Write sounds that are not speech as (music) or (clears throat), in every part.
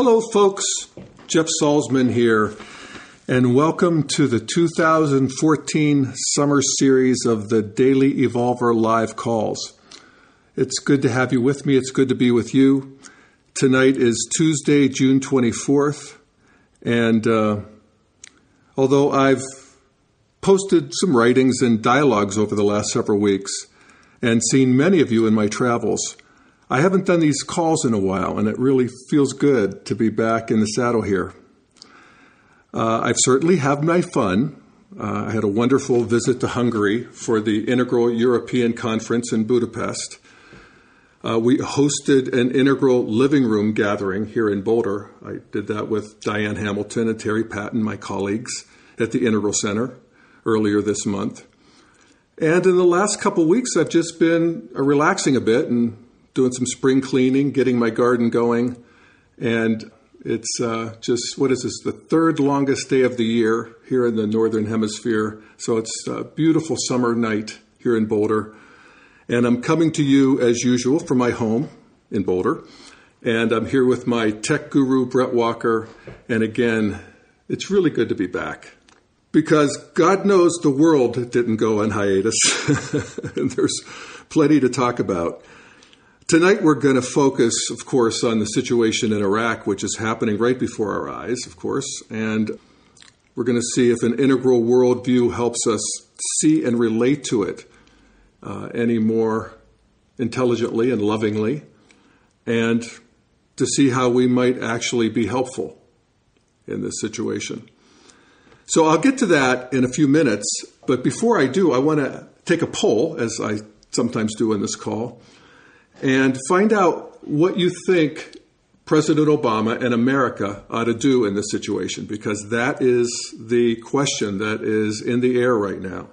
Hello, folks. Jeff Salzman here, and welcome to the 2014 summer series of the Daily Evolver live calls. It's good to have you with me. It's good to be with you. Tonight is Tuesday, June 24th, and uh, although I've posted some writings and dialogues over the last several weeks and seen many of you in my travels, I haven't done these calls in a while, and it really feels good to be back in the saddle here. Uh, I've certainly had my fun. Uh, I had a wonderful visit to Hungary for the Integral European Conference in Budapest. Uh, we hosted an integral living room gathering here in Boulder. I did that with Diane Hamilton and Terry Patten, my colleagues at the Integral Center, earlier this month. And in the last couple weeks, I've just been uh, relaxing a bit and doing some spring cleaning, getting my garden going, and it's uh, just what is this? The third longest day of the year here in the northern hemisphere. So it's a beautiful summer night here in Boulder, and I'm coming to you as usual from my home in Boulder, and I'm here with my tech guru Brett Walker, and again, it's really good to be back because God knows the world didn't go on hiatus, (laughs) and there's plenty to talk about. Tonight, we're going to focus, of course, on the situation in Iraq, which is happening right before our eyes, of course, and we're going to see if an integral worldview helps us see and relate to it uh, any more intelligently and lovingly, and to see how we might actually be helpful in this situation. So I'll get to that in a few minutes, but before I do, I want to take a poll, as I sometimes do in this call and find out what you think President Obama and America ought to do in this situation, because that is the question that is in the air right now.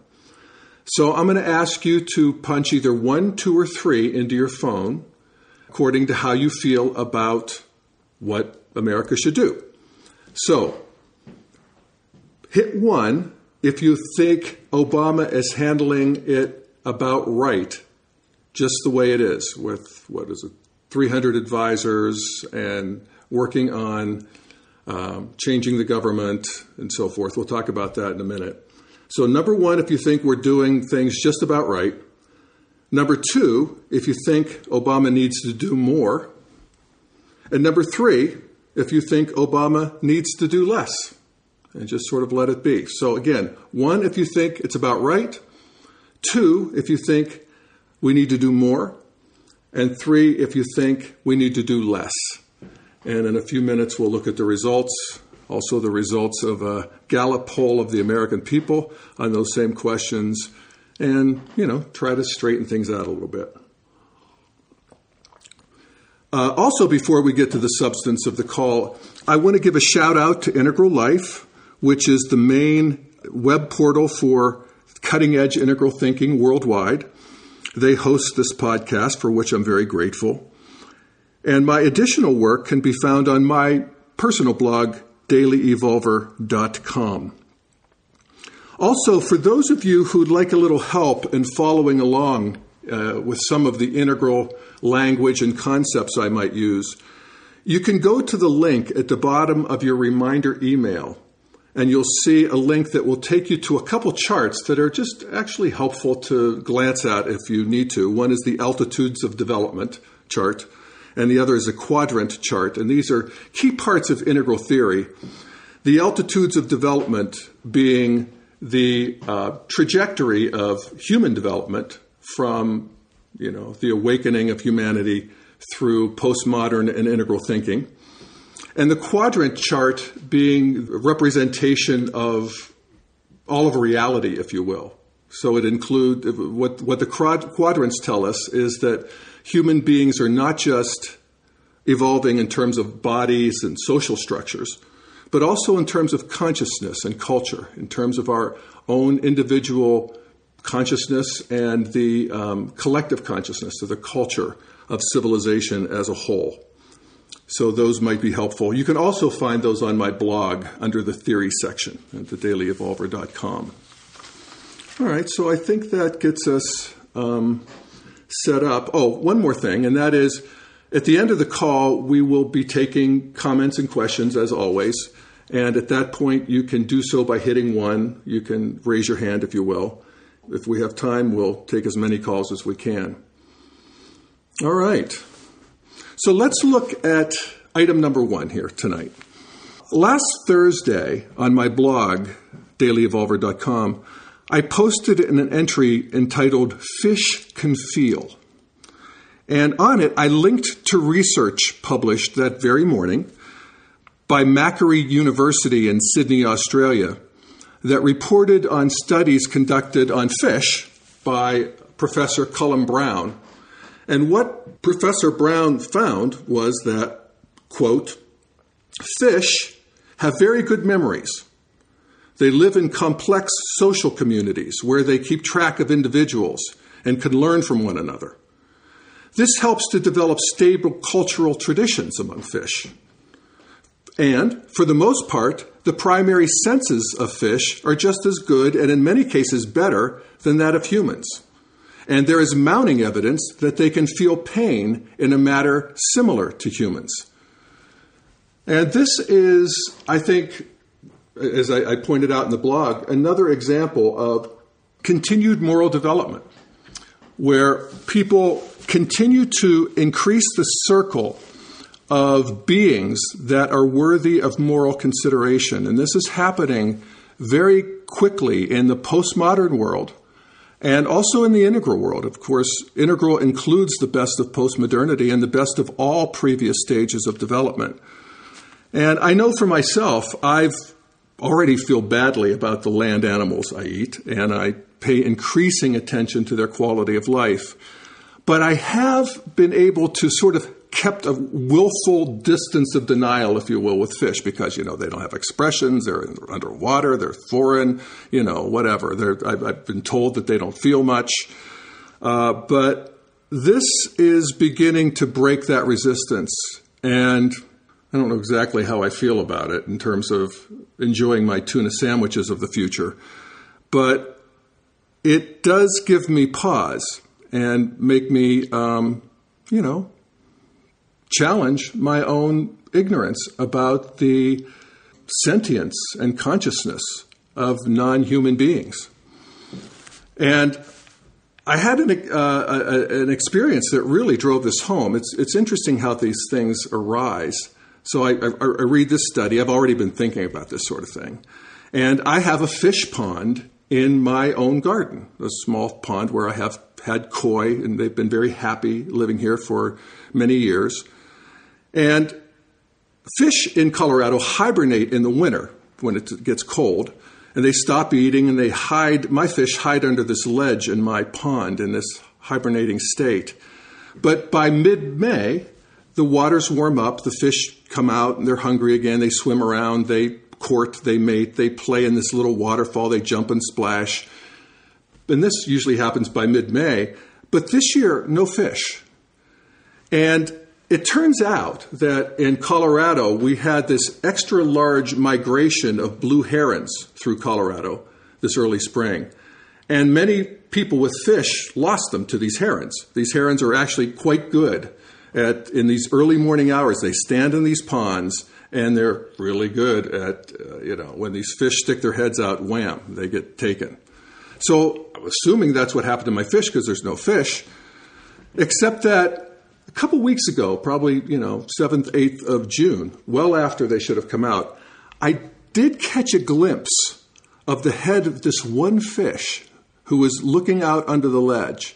So I'm going to ask you to punch either one, two, or three into your phone according to how you feel about what America should do. So hit one if you think Obama is handling it about right just the way it is with what is it 300 advisors and working on um, changing the government and so forth. We'll talk about that in a minute. So number one if you think we're doing things just about right. Number two if you think obama needs to do more. And number three if you think obama needs to do less and just sort of let it be. So again one if you think it's about right. Two if you think we need to do more. And three, if you think we need to do less. And in a few minutes, we'll look at the results, also the results of a Gallup poll of the American people on those same questions, and, you know, try to straighten things out a little bit. Uh, also, before we get to the substance of the call, I want to give a shout out to Integral Life, which is the main web portal for cutting edge integral thinking worldwide. They host this podcast, for which I'm very grateful. And my additional work can be found on my personal blog, dailyevolver.com. Also, for those of you who'd like a little help in following along uh, with some of the integral language and concepts I might use, you can go to the link at the bottom of your reminder email and you'll see a link that will take you to a couple charts that are just actually helpful to glance at if you need to. One is the altitudes of development chart, and the other is a quadrant chart. And these are key parts of integral theory. The altitudes of development being the uh, trajectory of human development from you know the awakening of humanity through postmodern and integral thinking and the quadrant chart being a representation of all of reality, if you will. So it includes what, what the quadrants tell us is that human beings are not just evolving in terms of bodies and social structures, but also in terms of consciousness and culture, in terms of our own individual consciousness and the um, collective consciousness of the culture of civilization as a whole. So those might be helpful. You can also find those on my blog under the theory section at thedailyevolver.com. All right, so I think that gets us um, set up. Oh, one more thing, and that is At the end of the call, we will be taking comments and questions as always. And at that point, you can do so by hitting one. You can raise your hand if you will. If we have time, we'll take as many calls as we can. All right. So let's look at item number one here tonight. Last Thursday on my blog, dailyevolver.com, I posted an entry entitled Fish Can Feel. And on it, I linked to research published that very morning by Macquarie University in Sydney, Australia, that reported on studies conducted on fish by Professor Culum Brown. And what Professor Brown found was that, quote, fish have very good memories. They live in complex social communities where they keep track of individuals and can learn from one another. This helps to develop stable cultural traditions among fish. And, for the most part, the primary senses of fish are just as good and in many cases better than that of humans. And there is mounting evidence that they can feel pain in a manner similar to humans. And this is, I think, as I, I pointed out in the blog, another example of continued moral development, where people continue to increase the circle of beings that are worthy of moral consideration. And this is happening very quickly in the postmodern world and also in the integral world. Of course, integral includes the best of postmodernity and the best of all previous stages of development. And I know for myself, I've already feel badly about the land animals I eat, and I pay increasing attention to their quality of life. But I have been able to sort of kept a willful distance of denial, if you will, with fish because, you know, they don't have expressions, they're underwater, they're foreign, you know, whatever. I've, I've, been told that they don't feel much. Uh, but this is beginning to break that resistance. And I don't know exactly how I feel about it in terms of enjoying my tuna sandwiches of the future. But it does give me pause and make me, um, you know, challenge my own ignorance about the sentience and consciousness of non human beings. And I had an, uh, an experience that really drove this home. It's, it's interesting how these things arise. So I, I, I read this study. I've already been thinking about this sort of thing. And I have a fish pond in my own garden, a small pond where I have had koi, and they've been very happy living here for many years. And fish in Colorado hibernate in the winter when it gets cold, and they stop eating and they hide. My fish hide under this ledge in my pond in this hibernating state. But by mid May, the waters warm up, the fish come out, and they're hungry again. They swim around, they court, they mate, they play in this little waterfall, they jump and splash. And this usually happens by mid May. But this year, no fish. And it turns out that in Colorado, we had this extra large migration of blue herons through Colorado this early spring. And many people with fish lost them to these herons. These herons are actually quite good at, in these early morning hours. They stand in these ponds and they're really good at, uh, you know, when these fish stick their heads out, wham, they get taken. So, I'm assuming that's what happened to my fish because there's no fish, except that couple weeks ago, probably, you know, 7th, 8th of June, well after they should have come out, I did catch a glimpse of the head of this one fish who was looking out under the ledge.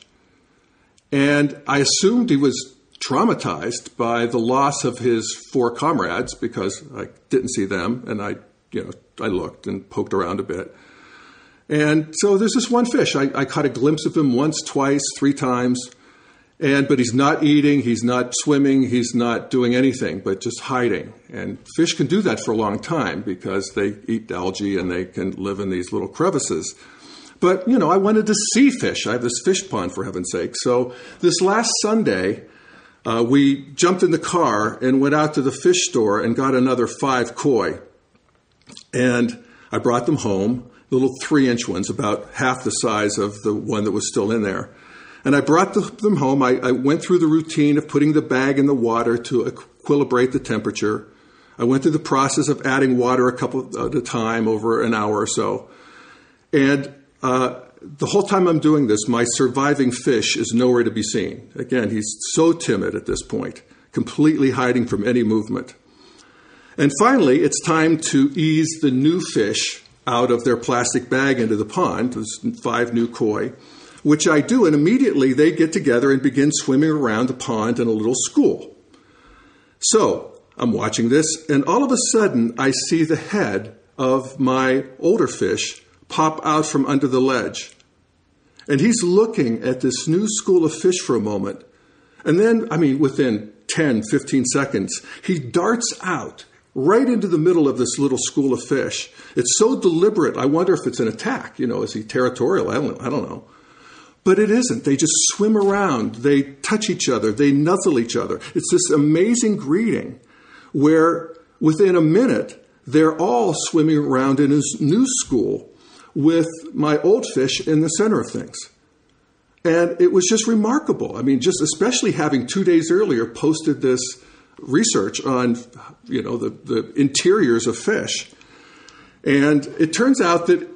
And I assumed he was traumatized by the loss of his four comrades because I didn't see them and I, you know, I looked and poked around a bit. And so there's this one fish. I, I caught a glimpse of him once, twice, three times. And but he's not eating, he's not swimming, he's not doing anything but just hiding. And fish can do that for a long time because they eat algae and they can live in these little crevices. But you know, I wanted to see fish. I have this fish pond for heaven's sake. So this last Sunday, uh, we jumped in the car and went out to the fish store and got another five koi. And I brought them home, little three inch ones, about half the size of the one that was still in there. And I brought the, them home. I, I went through the routine of putting the bag in the water to equilibrate the temperature. I went through the process of adding water a couple at a time over an hour or so. And uh, the whole time I'm doing this, my surviving fish is nowhere to be seen. Again, he's so timid at this point, completely hiding from any movement. And finally, it's time to ease the new fish out of their plastic bag into the pond. There's five new koi, which I do, and immediately they get together and begin swimming around the pond in a little school. So I'm watching this, and all of a sudden I see the head of my older fish pop out from under the ledge. And he's looking at this new school of fish for a moment. And then, I mean, within 10, 15 seconds, he darts out right into the middle of this little school of fish. It's so deliberate. I wonder if it's an attack. You know, is he territorial? I don't, I don't know. But it isn't. They just swim around. They touch each other. They nuzzle each other. It's this amazing greeting where within a minute, they're all swimming around in his new school with my old fish in the center of things. And it was just remarkable. I mean, just especially having two days earlier posted this research on, you know, the, the interiors of fish. And it turns out that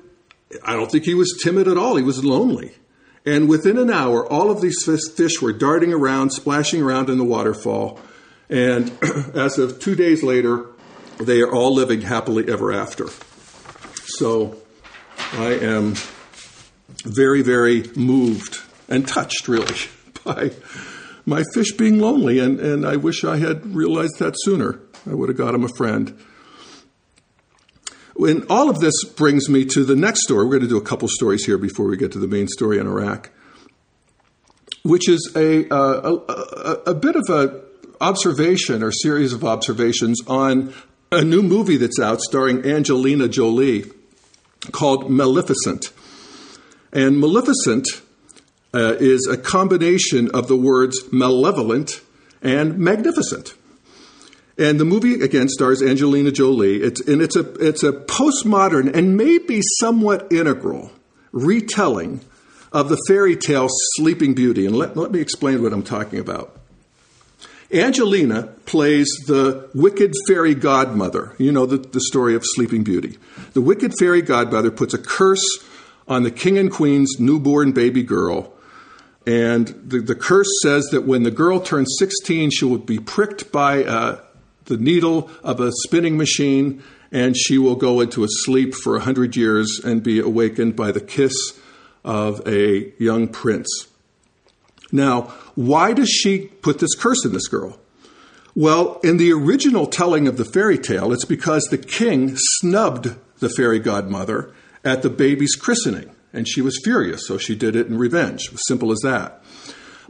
I don't think he was timid at all. He was lonely. And within an hour, all of these fish were darting around, splashing around in the waterfall. And (clears throat) as of two days later, they are all living happily ever after. So I am very, very moved and touched, really, (laughs) by my fish being lonely. And, and I wish I had realized that sooner. I would have got him a friend. And all of this brings me to the next story. We're going to do a couple stories here before we get to the main story in Iraq, which is a, uh, a, a, bit of a observation or series of observations on a new movie that's out starring Angelina Jolie called Maleficent. And Maleficent uh, is a combination of the words malevolent and magnificent. And the movie again stars Angelina Jolie. It's, and it's a it's a postmodern and maybe somewhat integral retelling of the fairy tale Sleeping Beauty. And let, let me explain what I'm talking about. Angelina plays the wicked fairy godmother. You know the, the story of Sleeping Beauty. The wicked fairy godmother puts a curse on the king and queen's newborn baby girl. And the, the curse says that when the girl turns 16, she will be pricked by uh, the needle of a spinning machine and she will go into a sleep for a hundred years and be awakened by the kiss of a young prince. Now, why does she put this curse in this girl? Well, in the original telling of the fairy tale, it's because the king snubbed the fairy godmother at the baby's christening, and she was furious, so she did it in revenge. Simple as that.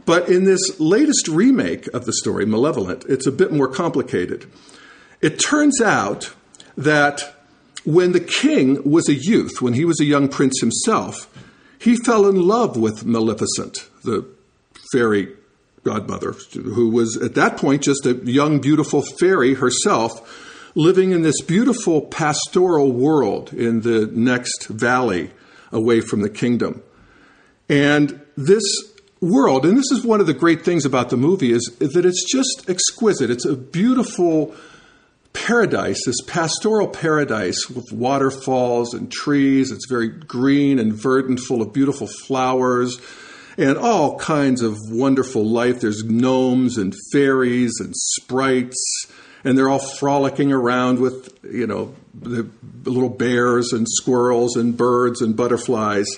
But in this latest remake of the story, Malevolent, it's a bit more complicated. It turns out that when the king was a youth, when he was a young prince himself, he fell in love with Maleficent, the fairy godmother, who was at that point just a young, beautiful fairy herself, living in this beautiful pastoral world in the next valley away from the kingdom. And this world, and this is one of the great things about the movie, is that it's just exquisite. It's a beautiful paradise, this pastoral paradise with waterfalls and trees. It's very green and verdant, full of beautiful flowers and all kinds of wonderful life. There's gnomes and fairies and sprites, and they're all frolicking around with, you know, the little bears and squirrels and birds and butterflies.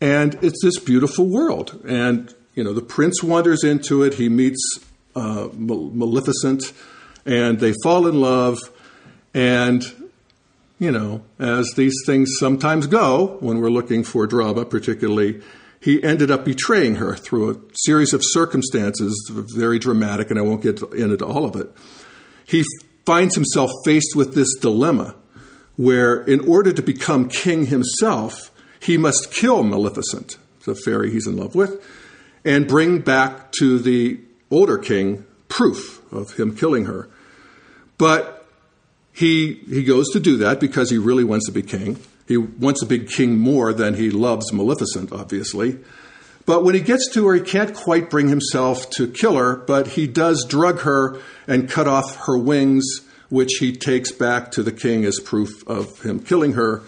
And it's this beautiful world. And, you know, the prince wanders into it. He meets uh, Maleficent, and they fall in love. And, you know, as these things sometimes go when we're looking for drama, particularly he ended up betraying her through a series of circumstances, very dramatic, and I won't get into all of it. He finds himself faced with this dilemma where, in order to become king himself, he must kill Maleficent, the fairy he's in love with, and bring back to the older king proof of him killing her. But he, he goes to do that because he really wants to be king. He wants to be king more than he loves Maleficent, obviously. But when he gets to her, he can't quite bring himself to kill her, but he does drug her and cut off her wings, which he takes back to the king as proof of him killing her.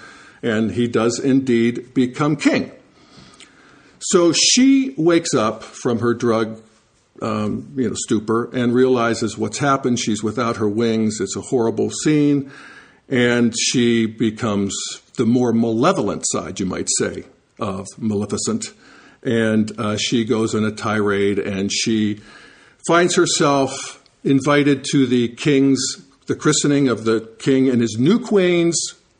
And he does indeed become king. So she wakes up from her drug um, you know, stupor and realizes what's happened. She's without her wings. It's a horrible scene. And she becomes the more malevolent side, you might say, of Maleficent and uh, she goes on a tirade and she finds herself invited to the king's the christening of the king and his new queen's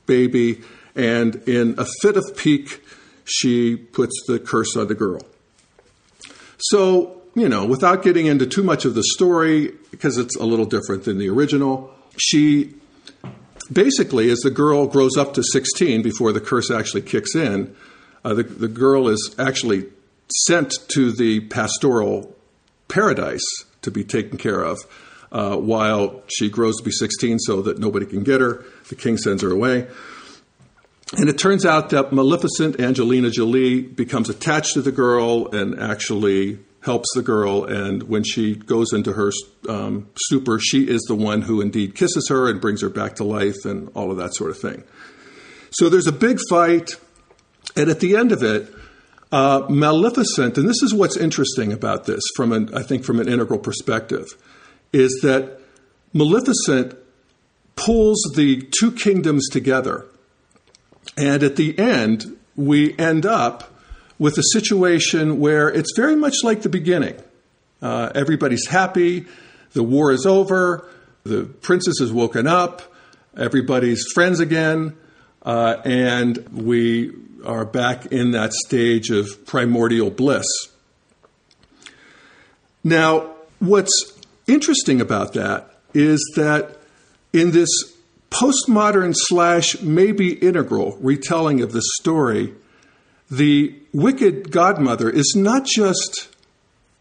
baby and in a fit of pique she puts the curse on the girl so you know without getting into too much of the story because it's a little different than the original she basically as the girl grows up to 16 before the curse actually kicks in uh, the, the girl is actually sent to the pastoral paradise to be taken care of uh, while she grows to be 16 so that nobody can get her. The king sends her away. And it turns out that Maleficent, Angelina Jolie, becomes attached to the girl and actually helps the girl. And when she goes into her um, stupor, she is the one who indeed kisses her and brings her back to life and all of that sort of thing. So there's a big fight. And at the end of it, uh, Maleficent, and this is what's interesting about this from an, I think from an integral perspective, is that Maleficent pulls the two kingdoms together. And at the end, we end up with a situation where it's very much like the beginning. Uh, everybody's happy, the war is over, the princess has woken up, everybody's friends again, uh, and we are back in that stage of primordial bliss. Now, what's interesting about that is that in this postmodern slash maybe integral retelling of the story, the wicked godmother is not just,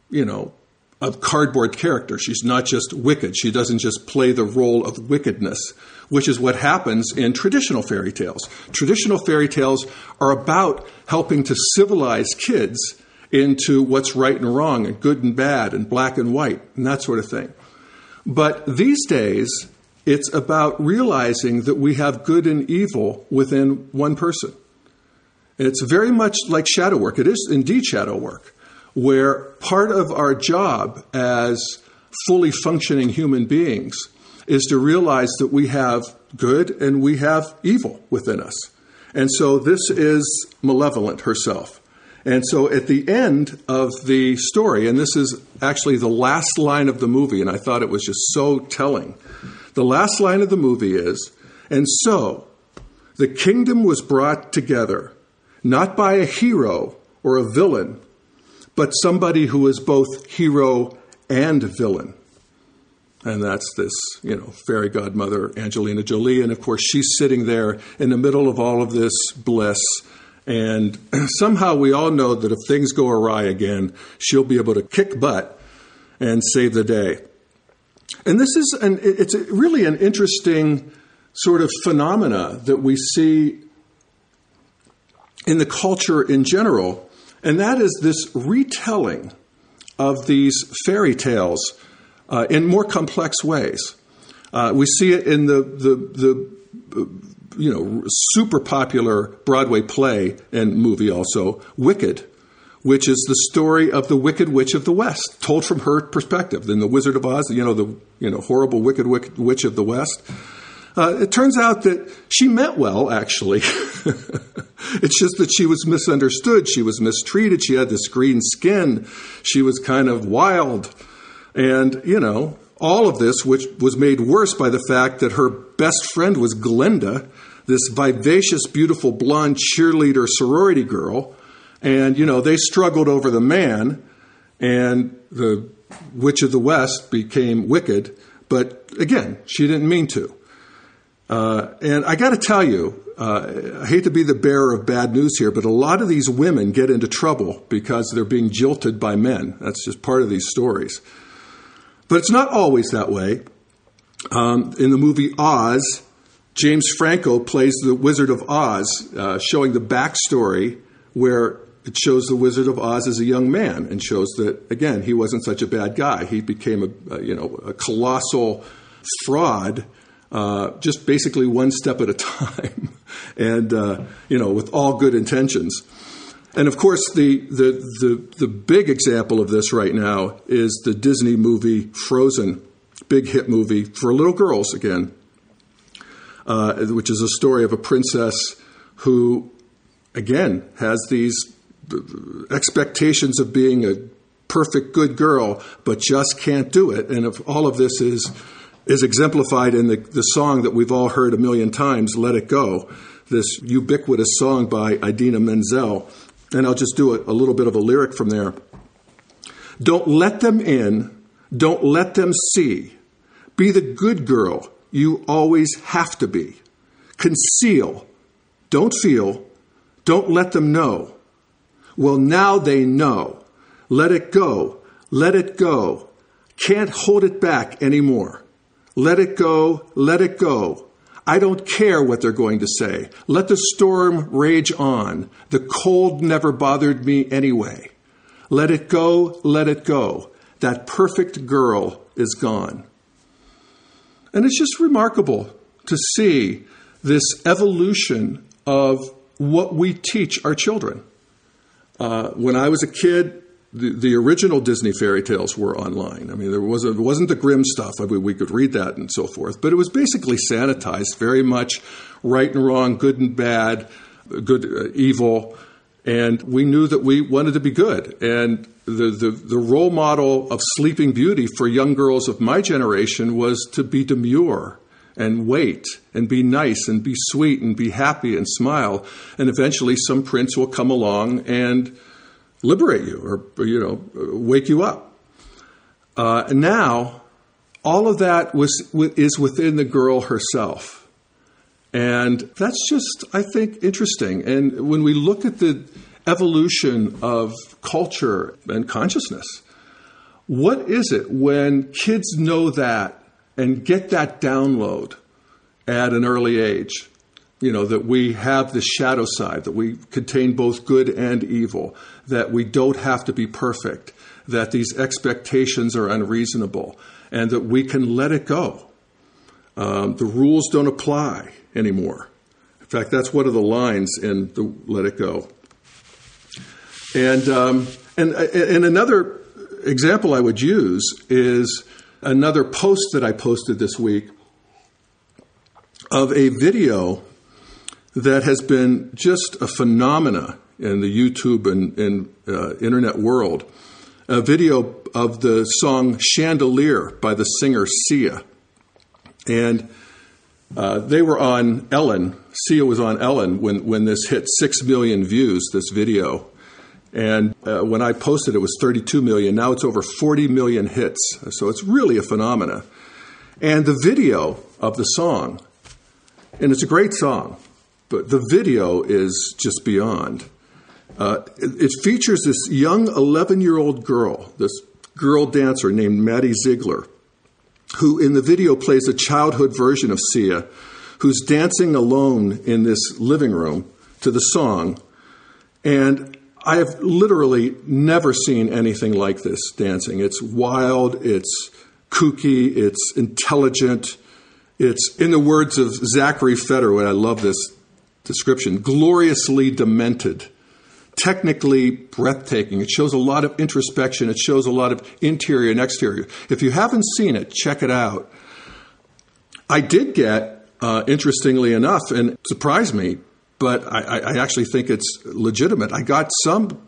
you know, a cardboard character. She's not just wicked. She doesn't just play the role of wickedness which is what happens in traditional fairy tales. Traditional fairy tales are about helping to civilize kids into what's right and wrong and good and bad and black and white and that sort of thing. But these days, it's about realizing that we have good and evil within one person. And it's very much like shadow work. It is indeed shadow work, where part of our job as fully functioning human beings is to realize that we have good and we have evil within us. And so this is Malevolent herself. And so at the end of the story, and this is actually the last line of the movie, and I thought it was just so telling. The last line of the movie is And so the kingdom was brought together, not by a hero or a villain, but somebody who is both hero and villain and that's this, you know, fairy godmother Angelina Jolie, and of course she's sitting there in the middle of all of this bliss. And (clears throat) somehow we all know that if things go awry again, she'll be able to kick butt and save the day. And this is an it's really an interesting sort of phenomena that we see in the culture in general, and that is this retelling of these fairy tales uh, in more complex ways. Uh, we see it in the the, the you know super popular Broadway play and movie also Wicked, which is the story of the Wicked Witch of the West, told from her perspective. Then the Wizard of Oz, you know the you know horrible Wicked, Witch of the West. Uh, it turns out that she meant well, actually. (laughs) it's just that she was misunderstood. She was mistreated. She had this green skin. She was kind of wild. And, you know, all of this, which was made worse by the fact that her best friend was Glinda, this vivacious, beautiful, blonde cheerleader sorority girl. And, you know, they struggled over the man, and the Witch of the West became wicked. But again, she didn't mean to. Uh, and I got to tell you, uh, I hate to be the bearer of bad news here, but a lot of these women get into trouble because they're being jilted by men. That's just part of these stories. But it's not always that way. Um, in the movie Oz, James Franco plays the Wizard of Oz, uh, showing the backstory where it shows the Wizard of Oz as a young man and shows that again he wasn't such a bad guy. He became a, a you know a colossal fraud, uh, just basically one step at a (laughs) time, and uh, you know with all good intentions. And of course, the, the the the big example of this right now is the Disney movie Frozen, big hit movie for little girls again, uh, which is a story of a princess who again has these expectations of being a perfect good girl, but just can't do it. And if all of this is is exemplified in the, the song that we've all heard a million times, Let It Go, this ubiquitous song by Idina Menzel. And I'll just do a, a little bit of a lyric from there. Don't let them in, don't let them see. Be the good girl you always have to be. Conceal, don't feel, don't let them know. Well, now they know. Let it go. Let it go. Can't hold it back anymore. Let it go. Let it go. I don't care what they're going to say. Let the storm rage on. The cold never bothered me anyway. Let it go. Let it go. That perfect girl is gone. And it's just remarkable to see this evolution of what we teach our children. Uh, when I was a kid, the, the, original Disney fairy tales were online. I mean, there wasn't, wasn't the grim stuff. I mean, we could read that and so forth, but it was basically sanitized, very much right and wrong, good and bad, good, uh, evil, and we knew that we wanted to be good. And the, the, the role model of Sleeping Beauty for young girls of my generation was to be demure and wait and be nice and be sweet and be happy and smile. And eventually, some prince will come along and liberate you or, you know, wake you up. Uh, now, all of that was, is within the girl herself. And that's just, I think, interesting. And when we look at the evolution of culture and consciousness, what is it when kids know that and get that download at an early age. You know, that we have the shadow side, that we contain both good and evil, that we don't have to be perfect, that these expectations are unreasonable, and that we can let it go. Um, the rules don't apply anymore. In fact, that's one of the lines in the Let It Go. And, um, and, and another example I would use is another post that I posted this week of a video that has been just a phenomena in the YouTube and, and uh, internet world. A video of the song Chandelier by the singer Sia. And uh, they were on Ellen. Sia was on Ellen when, when this hit 6 million views, this video. And uh, when I posted, it was 32 million. Now it's over 40 million hits. So it's really a phenomena. And the video of the song, and it's a great song, but the video is just beyond. Uh, it, it features this young 11 year old girl, this girl dancer named Maddie Ziegler, who in the video plays a childhood version of Sia, who's dancing alone in this living room to the song. And I have literally never seen anything like this dancing. It's wild, it's kooky, it's intelligent. It's, in the words of Zachary Fetter, I love this description, gloriously demented, technically breathtaking. It shows a lot of introspection, it shows a lot of interior and exterior. If you haven't seen it, check it out. I did get, uh, interestingly enough, and surprised me, but I, I actually think it's legitimate. I got some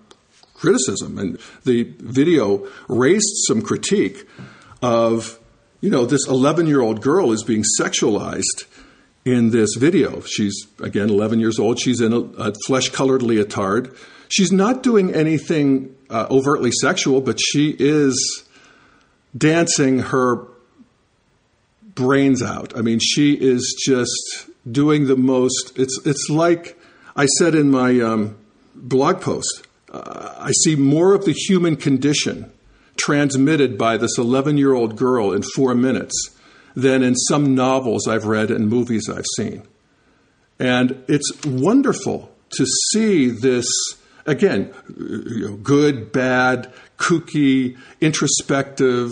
criticism, and the video raised some critique of, you know, this 11 year old girl is being sexualized in this video. She's, again, 11 years old. She's in a, a flesh colored leotard. She's not doing anything uh, overtly sexual, but she is dancing her brains out. I mean, she is just doing the most. It's it's like I said in my um, blog post. Uh, I see more of the human condition transmitted by this 11 year old girl in four minutes than in some novels I've read and movies I've seen. And it's wonderful to see this again, you know, good, bad, kooky, introspective,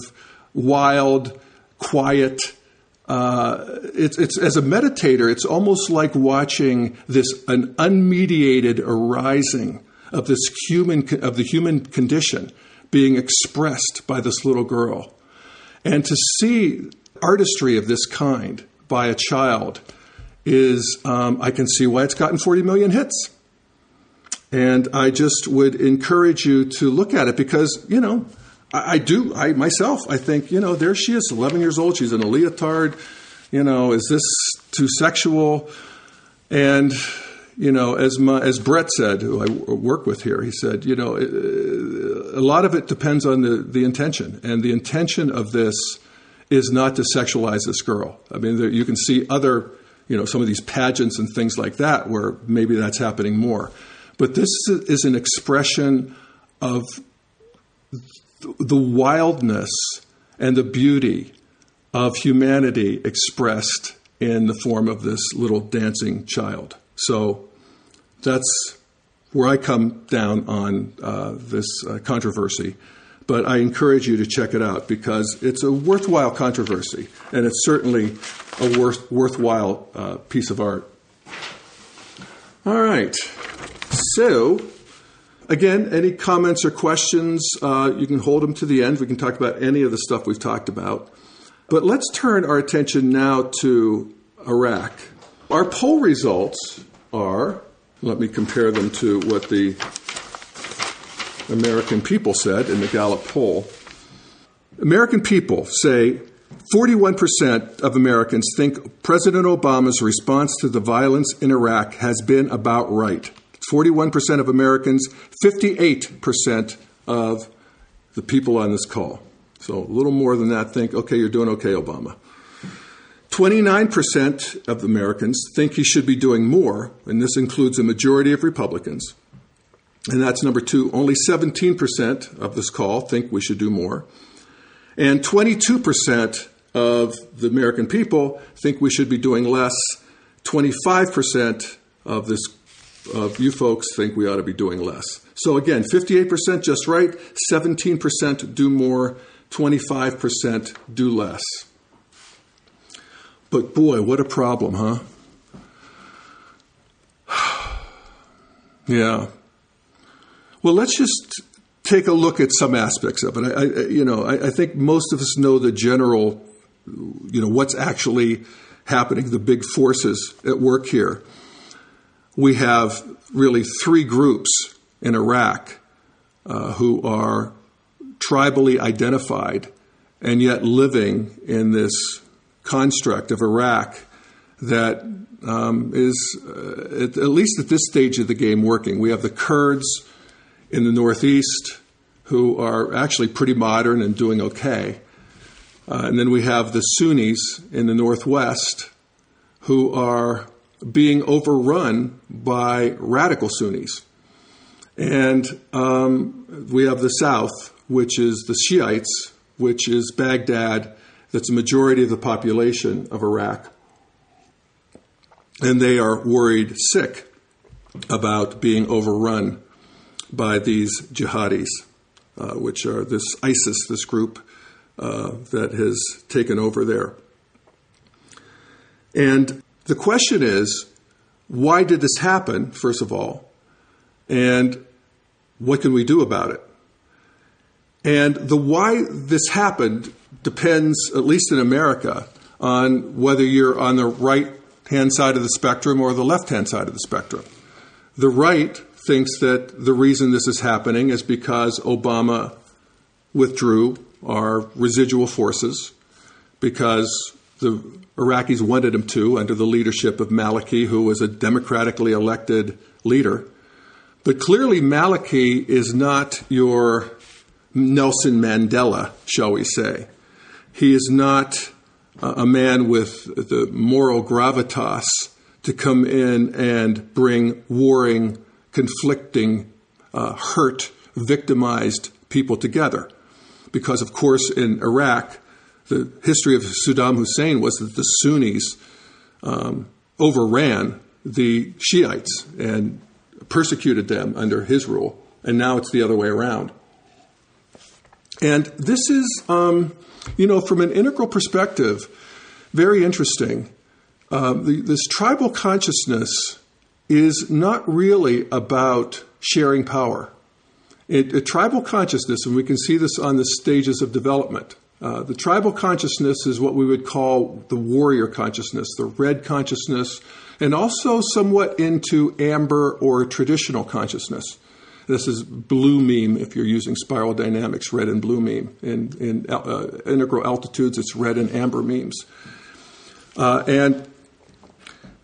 wild, quiet. Uh, it's, it's as a meditator, it's almost like watching this an unmediated arising of this human of the human condition being expressed by this little girl, and to see artistry of this kind by a child is um, I can see why it's gotten 40 million hits. And I just would encourage you to look at it because, you know, I, I, do, I myself, I think, you know, there she is, 11 years old, she's in a leotard. You know, is this too sexual? And, you know, as, my, as Brett said, who I work with here, he said, you know, a lot of it depends on the, the intention. And the intention of this is not to sexualize this girl. I mean, there, you can see other, you know, some of these pageants and things like that where maybe that's happening more. But this is an expression of the wildness and the beauty of humanity expressed in the form of this little dancing child. So that's where I come down on uh, this uh, controversy. But I encourage you to check it out because it's a worthwhile controversy, and it's certainly a worth, worthwhile uh, piece of art. All right. So, again, any comments or questions, uh, you can hold them to the end. We can talk about any of the stuff we've talked about. But let's turn our attention now to Iraq. Our poll results are, let me compare them to what the American people said in the Gallup poll. American people say 41% of Americans think President Obama's response to the violence in Iraq has been about right. 41% of Americans, 58% of the people on this call. So a little more than that think, okay, you're doing okay, Obama. 29% of Americans think he should be doing more, and this includes a majority of Republicans. And that's number two. Only 17% of this call think we should do more. And 22% of the American people think we should be doing less. 25% of this of you folks think we ought to be doing less. So again, 58% just right, 17% do more, 25% do less. But boy, what a problem, huh? (sighs) yeah. Well, let's just take a look at some aspects of it. I, I you know, I, I, think most of us know the general, you know, what's actually happening, the big forces at work here. We have really three groups in Iraq uh, who are tribally identified and yet living in this construct of Iraq that um, is, uh, at, at least at this stage of the game, working. We have the Kurds in the Northeast who are actually pretty modern and doing okay. Uh, and then we have the Sunnis in the Northwest who are being overrun by radical Sunnis. And um, we have the South, which is the Shiites, which is Baghdad, that's a majority of the population of Iraq. And they are worried sick about being overrun by these jihadis, uh, which are this ISIS, this group uh, that has taken over there. And the question is why did this happen, first of all? And what can we do about it? And the why this happened depends, at least in America, on whether you're on the right hand side of the spectrum or the left hand side of the spectrum. The right thinks that the reason this is happening is because Obama withdrew our residual forces, because the Iraqis wanted him to under the leadership of Maliki, who was a democratically elected leader. But clearly, Maliki is not your Nelson Mandela, shall we say. He is not a man with the moral gravitas to come in and bring warring conflicting, uh, hurt, victimized people together. Because, of course, in Iraq, the history of Saddam Hussein was that the Sunnis um, overran the Shiites and persecuted them under his rule, and now it's the other way around. And this is, um, you know, from an integral perspective, very interesting. Uh, the, this tribal consciousness is not really about sharing power. It, a tribal consciousness, and we can see this on the stages of development. Uh, the tribal consciousness is what we would call the warrior consciousness, the red consciousness, and also somewhat into amber or traditional consciousness. This is blue meme if you're using spiral dynamics, red and blue meme. In, in uh, integral altitudes, it's red and amber memes. Uh, and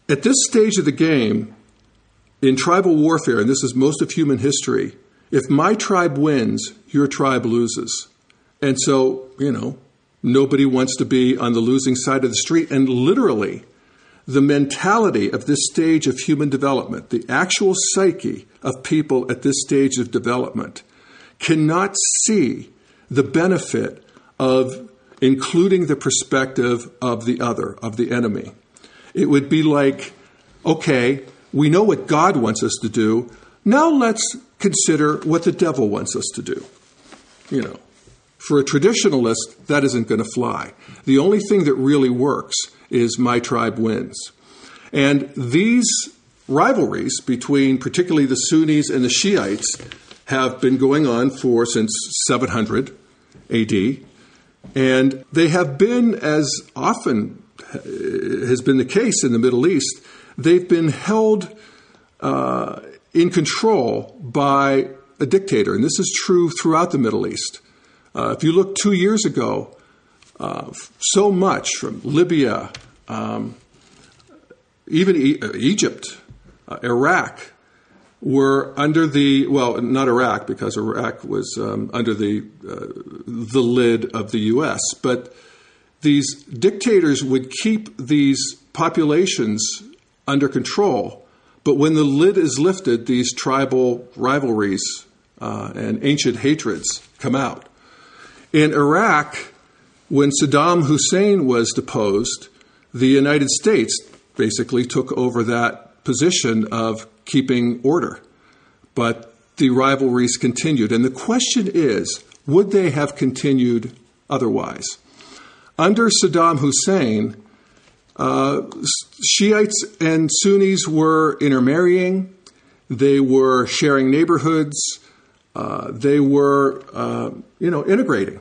at this stage of the game, in tribal warfare, and this is most of human history, if my tribe wins, your tribe loses. And so, you know, nobody wants to be on the losing side of the street. And literally, the mentality of this stage of human development, the actual psyche of people at this stage of development, cannot see the benefit of including the perspective of the other, of the enemy. It would be like, okay, we know what God wants us to do. Now let's consider what the devil wants us to do. You know, for a traditionalist, that isn't going to fly. The only thing that really works is my tribe wins. And these rivalries between particularly the Sunnis and the Shiites have been going on for since 700 AD. And they have been, as often has been the case in the Middle East, they've been held uh, in control by a dictator. And this is true throughout the Middle East. Uh, if you look two years ago, uh, so much from Libya, um, even e- uh, Egypt, uh, Iraq, were under the well, not Iraq because Iraq was um, under the uh, the lid of the U.S. But these dictators would keep these populations under control. But when the lid is lifted, these tribal rivalries uh, and ancient hatreds come out. In Iraq, when Saddam Hussein was deposed, the United States basically took over that position of keeping order. But the rivalries continued. And the question is would they have continued otherwise? Under Saddam Hussein, uh, Shiites and Sunnis were intermarrying, they were sharing neighborhoods, uh, they were, uh, you know, integrating.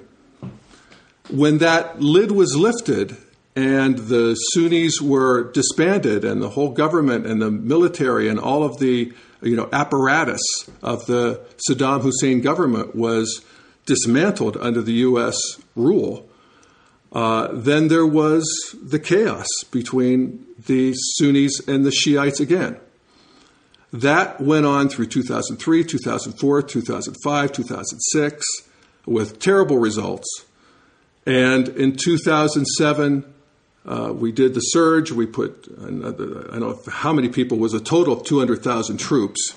When that lid was lifted and the Sunnis were disbanded, and the whole government and the military and all of the, you know, apparatus of the Saddam Hussein government was dismantled under the U.S. rule, uh, then there was the chaos between the Sunnis and the Shiites again. That went on through 2003, 2004, 2005, 2006 with terrible results. And in 2007, uh, we did the surge. We put, another, I don't know how many people, was a total of 200,000 troops,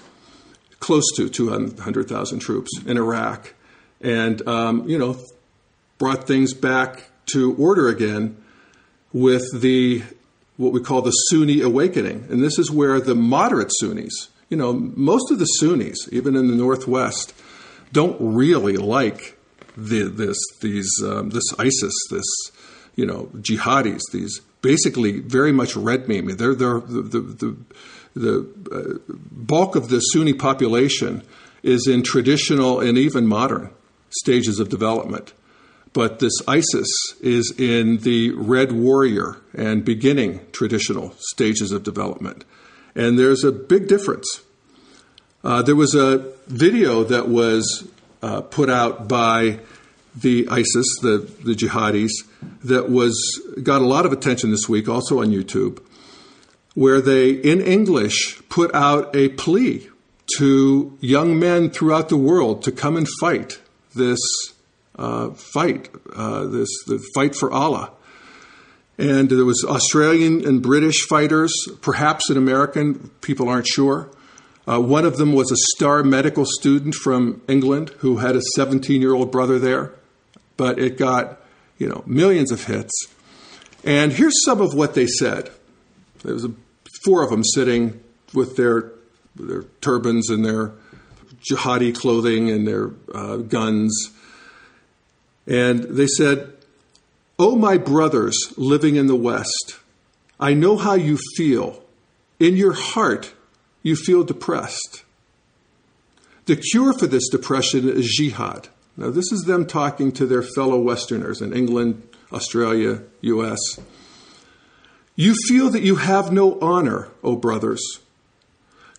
close to 200,000 troops in Iraq. And, um, you know, brought things back to order again with the what we call the Sunni awakening. And this is where the moderate Sunnis, you know, most of the Sunnis, even in the Northwest, don't really like the, this, these, um, this ISIS, this, you know, jihadis, these basically very much red meme. They're, they're the, the, the, the uh, bulk of the Sunni population is in traditional and even modern stages of development. But this ISIS is in the red warrior and beginning traditional stages of development. And there's a big difference. Uh, there was a video that was uh, put out by the ISIS, the, the jihadis, that was got a lot of attention this week, also on YouTube, where they, in English, put out a plea to young men throughout the world to come and fight this uh, fight, uh, this the fight for Allah. And there was Australian and British fighters, perhaps an American. People aren't sure. Uh, one of them was a star medical student from England who had a 17 year old brother there, but it got you know millions of hits. And here's some of what they said. There was a, four of them sitting with their their turbans and their jihadi clothing and their uh, guns. And they said, Oh, my brothers living in the West, I know how you feel. In your heart, you feel depressed. The cure for this depression is jihad. Now, this is them talking to their fellow Westerners in England, Australia, US. You feel that you have no honor, O brothers.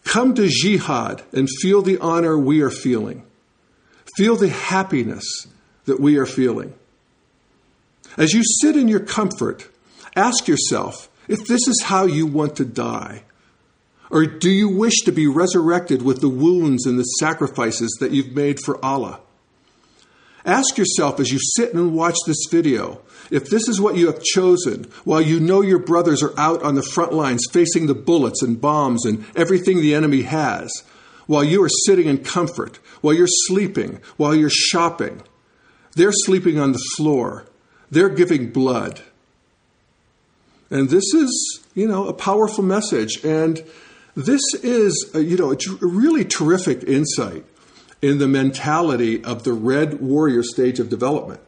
Come to jihad and feel the honor we are feeling. Feel the happiness that we are feeling. As you sit in your comfort, ask yourself if this is how you want to die. Or do you wish to be resurrected with the wounds and the sacrifices that you've made for Allah? Ask yourself as you sit and watch this video if this is what you have chosen while you know your brothers are out on the front lines facing the bullets and bombs and everything the enemy has, while you are sitting in comfort, while you're sleeping, while you're shopping. They're sleeping on the floor, they're giving blood. And this is, you know, a powerful message. And this is, a, you know, a really terrific insight in the mentality of the red warrior stage of development.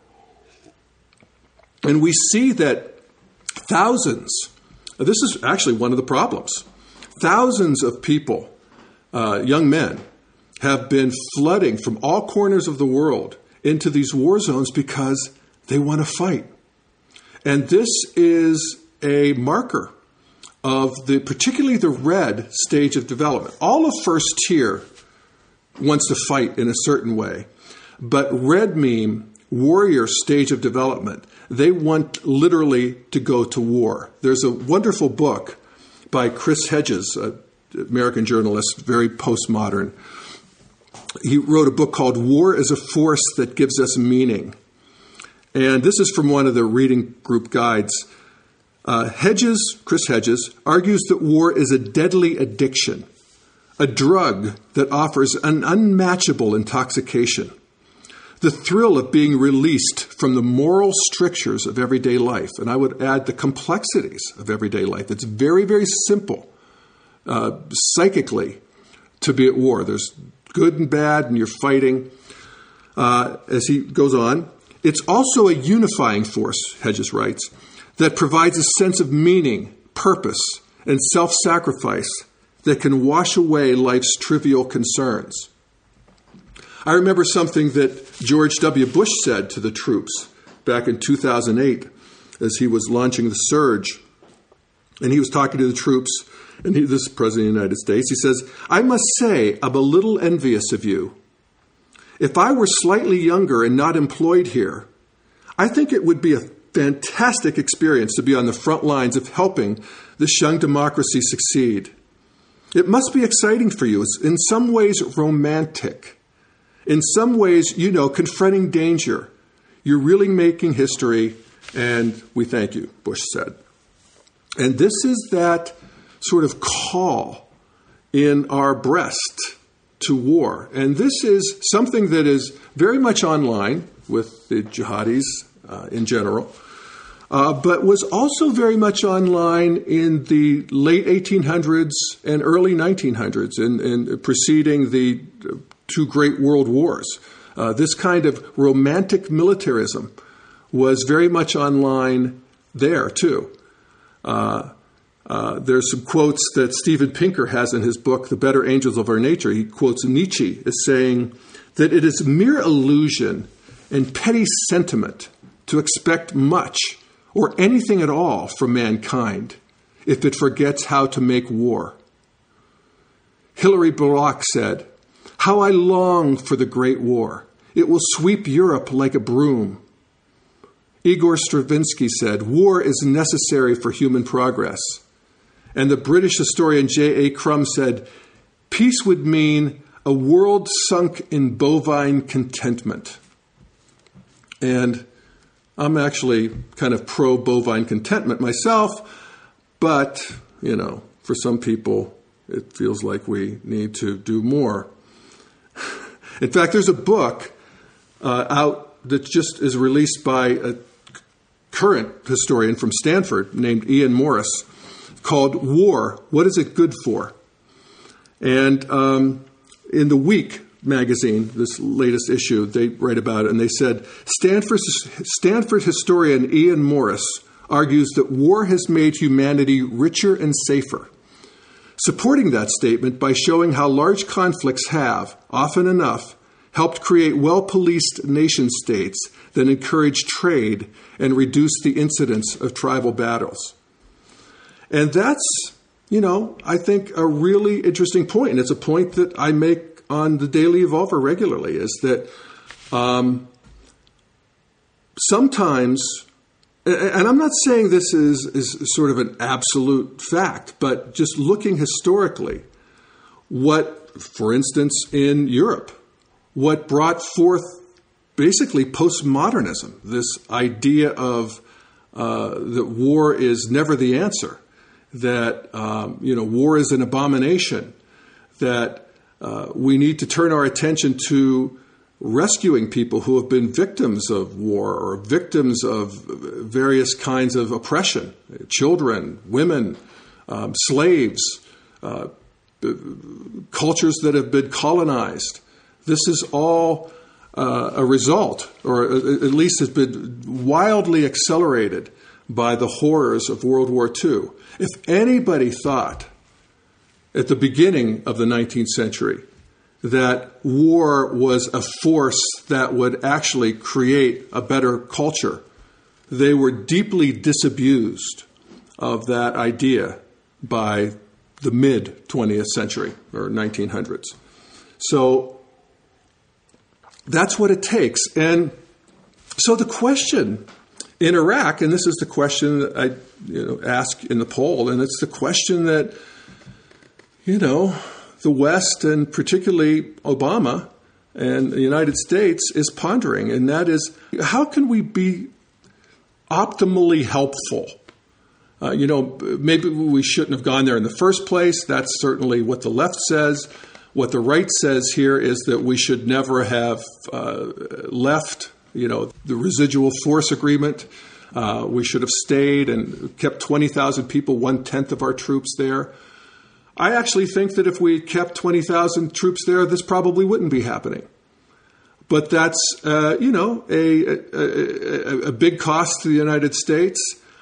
And we see that thousands, this is actually one of the problems, thousands of people, uh, young men, have been flooding from all corners of the world into these war zones because they want to fight. And this is a marker of the particularly the red stage of development. All of first tier wants to fight in a certain way. But red meme, warrior stage of development, they want literally to go to war. There's a wonderful book by Chris Hedges, an American journalist, very postmodern. He wrote a book called War is a Force That Gives Us Meaning. And this is from one of the reading group guides. Uh, Hedges, Chris Hedges, argues that war is a deadly addiction a drug that offers an unmatchable intoxication, the thrill of being released from the moral strictures of everyday life, and I would add the complexities of everyday life. It's very, very simple uh, psychically to be at war. There's good and bad, and you're fighting. Uh, as he goes on, it's also a unifying force, Hedges writes, that provides a sense of meaning, purpose, and self sacrifice that can wash away life's trivial concerns. I remember something that George W. Bush said to the troops back in 2008 as he was launching the surge. And he was talking to the troops, and he, this President of the United States. He says, I must say, I'm a little envious of you. If I were slightly younger and not employed here, I think it would be a fantastic experience to be on the front lines of helping this young democracy succeed. It must be exciting for you. It's in some ways romantic. In some ways, you know, confronting danger. You're really making history, and we thank you, Bush said. And this is that sort of call in our breast to war. And this is something that is very much online with the jihadis uh, in general uh, but was also very much online in the late 1800s and early 1900s, in, in preceding the two great world wars. Uh, this kind of romantic militarism was very much online there too. Uh, uh, there's some quotes that Steven Pinker has in his book, The Better Angels of Our Nature. He quotes Nietzsche as saying that it is mere illusion and petty sentiment to expect much or anything at all from mankind if it forgets how to make war. Hilaire Belloc said, How I long for the Great War. It will sweep Europe like a broom. Igor Stravinsky said, War is necessary for human progress. And the British historian J.A. Cramb said, Peace would mean a world sunk in bovine contentment. And I'm actually kind of pro bovine contentment myself, but, you know, for some people, it feels like we need to do more. (laughs) In fact, there's a book uh, out that just is released by a current historian from Stanford named Ian Morris called War What is It Good For? And um, in the Week magazine, this latest issue, they write about it, and they said Stanford, Stanford historian Ian Morris argues that war has made humanity richer and safer, supporting that statement by showing how large conflicts have, often enough, helped create well policed nation states that encourage trade and reduce the incidence of tribal battles. And that's, you know, I think a really interesting point. And it's a point that I make on the Daily Evolver regularly is that um, sometimes, and I'm not saying this is, is sort of an absolute fact, but just looking historically, what, for instance, in Europe, what brought forth basically postmodernism, this idea of uh, that war is never the answer, that um, you know war is an abomination, that uh, we need to turn our attention to rescuing people who have been victims of war or victims of various kinds of oppression, children, women, um, slaves, uh, cultures that have been colonized. This is all uh, a result, or at least has been wildly accelerated by the horrors of World War II. If anybody thought at the beginning of the 19th century that war was a force that would actually create a better culture, they were deeply disabused of that idea by the mid 20th century or 1900s. So that's what it takes. And so the question in Iraq, and this is the question that I you know, ask in the poll, and it's the question that, you know, the West and particularly Obama and the United States is pondering, and that is how can we be optimally helpful? Uh, you know, maybe we shouldn't have gone there in the first place. That's certainly what the left says. What the right says here is that we should never have uh, left, you know, the residual force agreement. Uh, we should have stayed and kept 20,000 people, one tenth of our troops there. I actually think that if we kept 20,000 troops there, this probably wouldn't be happening. But that's, uh, you know, a, a, a, big cost to the United States.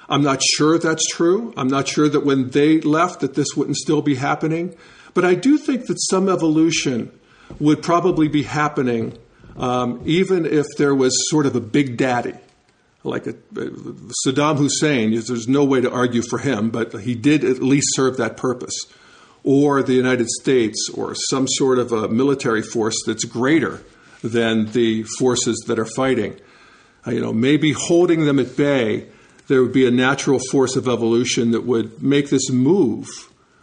I'm not sure that's true. I'm not sure that when they left that this wouldn't still be happening. But I do think that some evolution would probably be happening um, even if there was sort of a big daddy. Like a, Saddam Hussein, there's no way to argue for him, but he did at least serve that purpose. Or the United States, or some sort of a military force that's greater than the forces that are fighting. Uh, you know, maybe holding them at bay, there would be a natural force of evolution that would make this move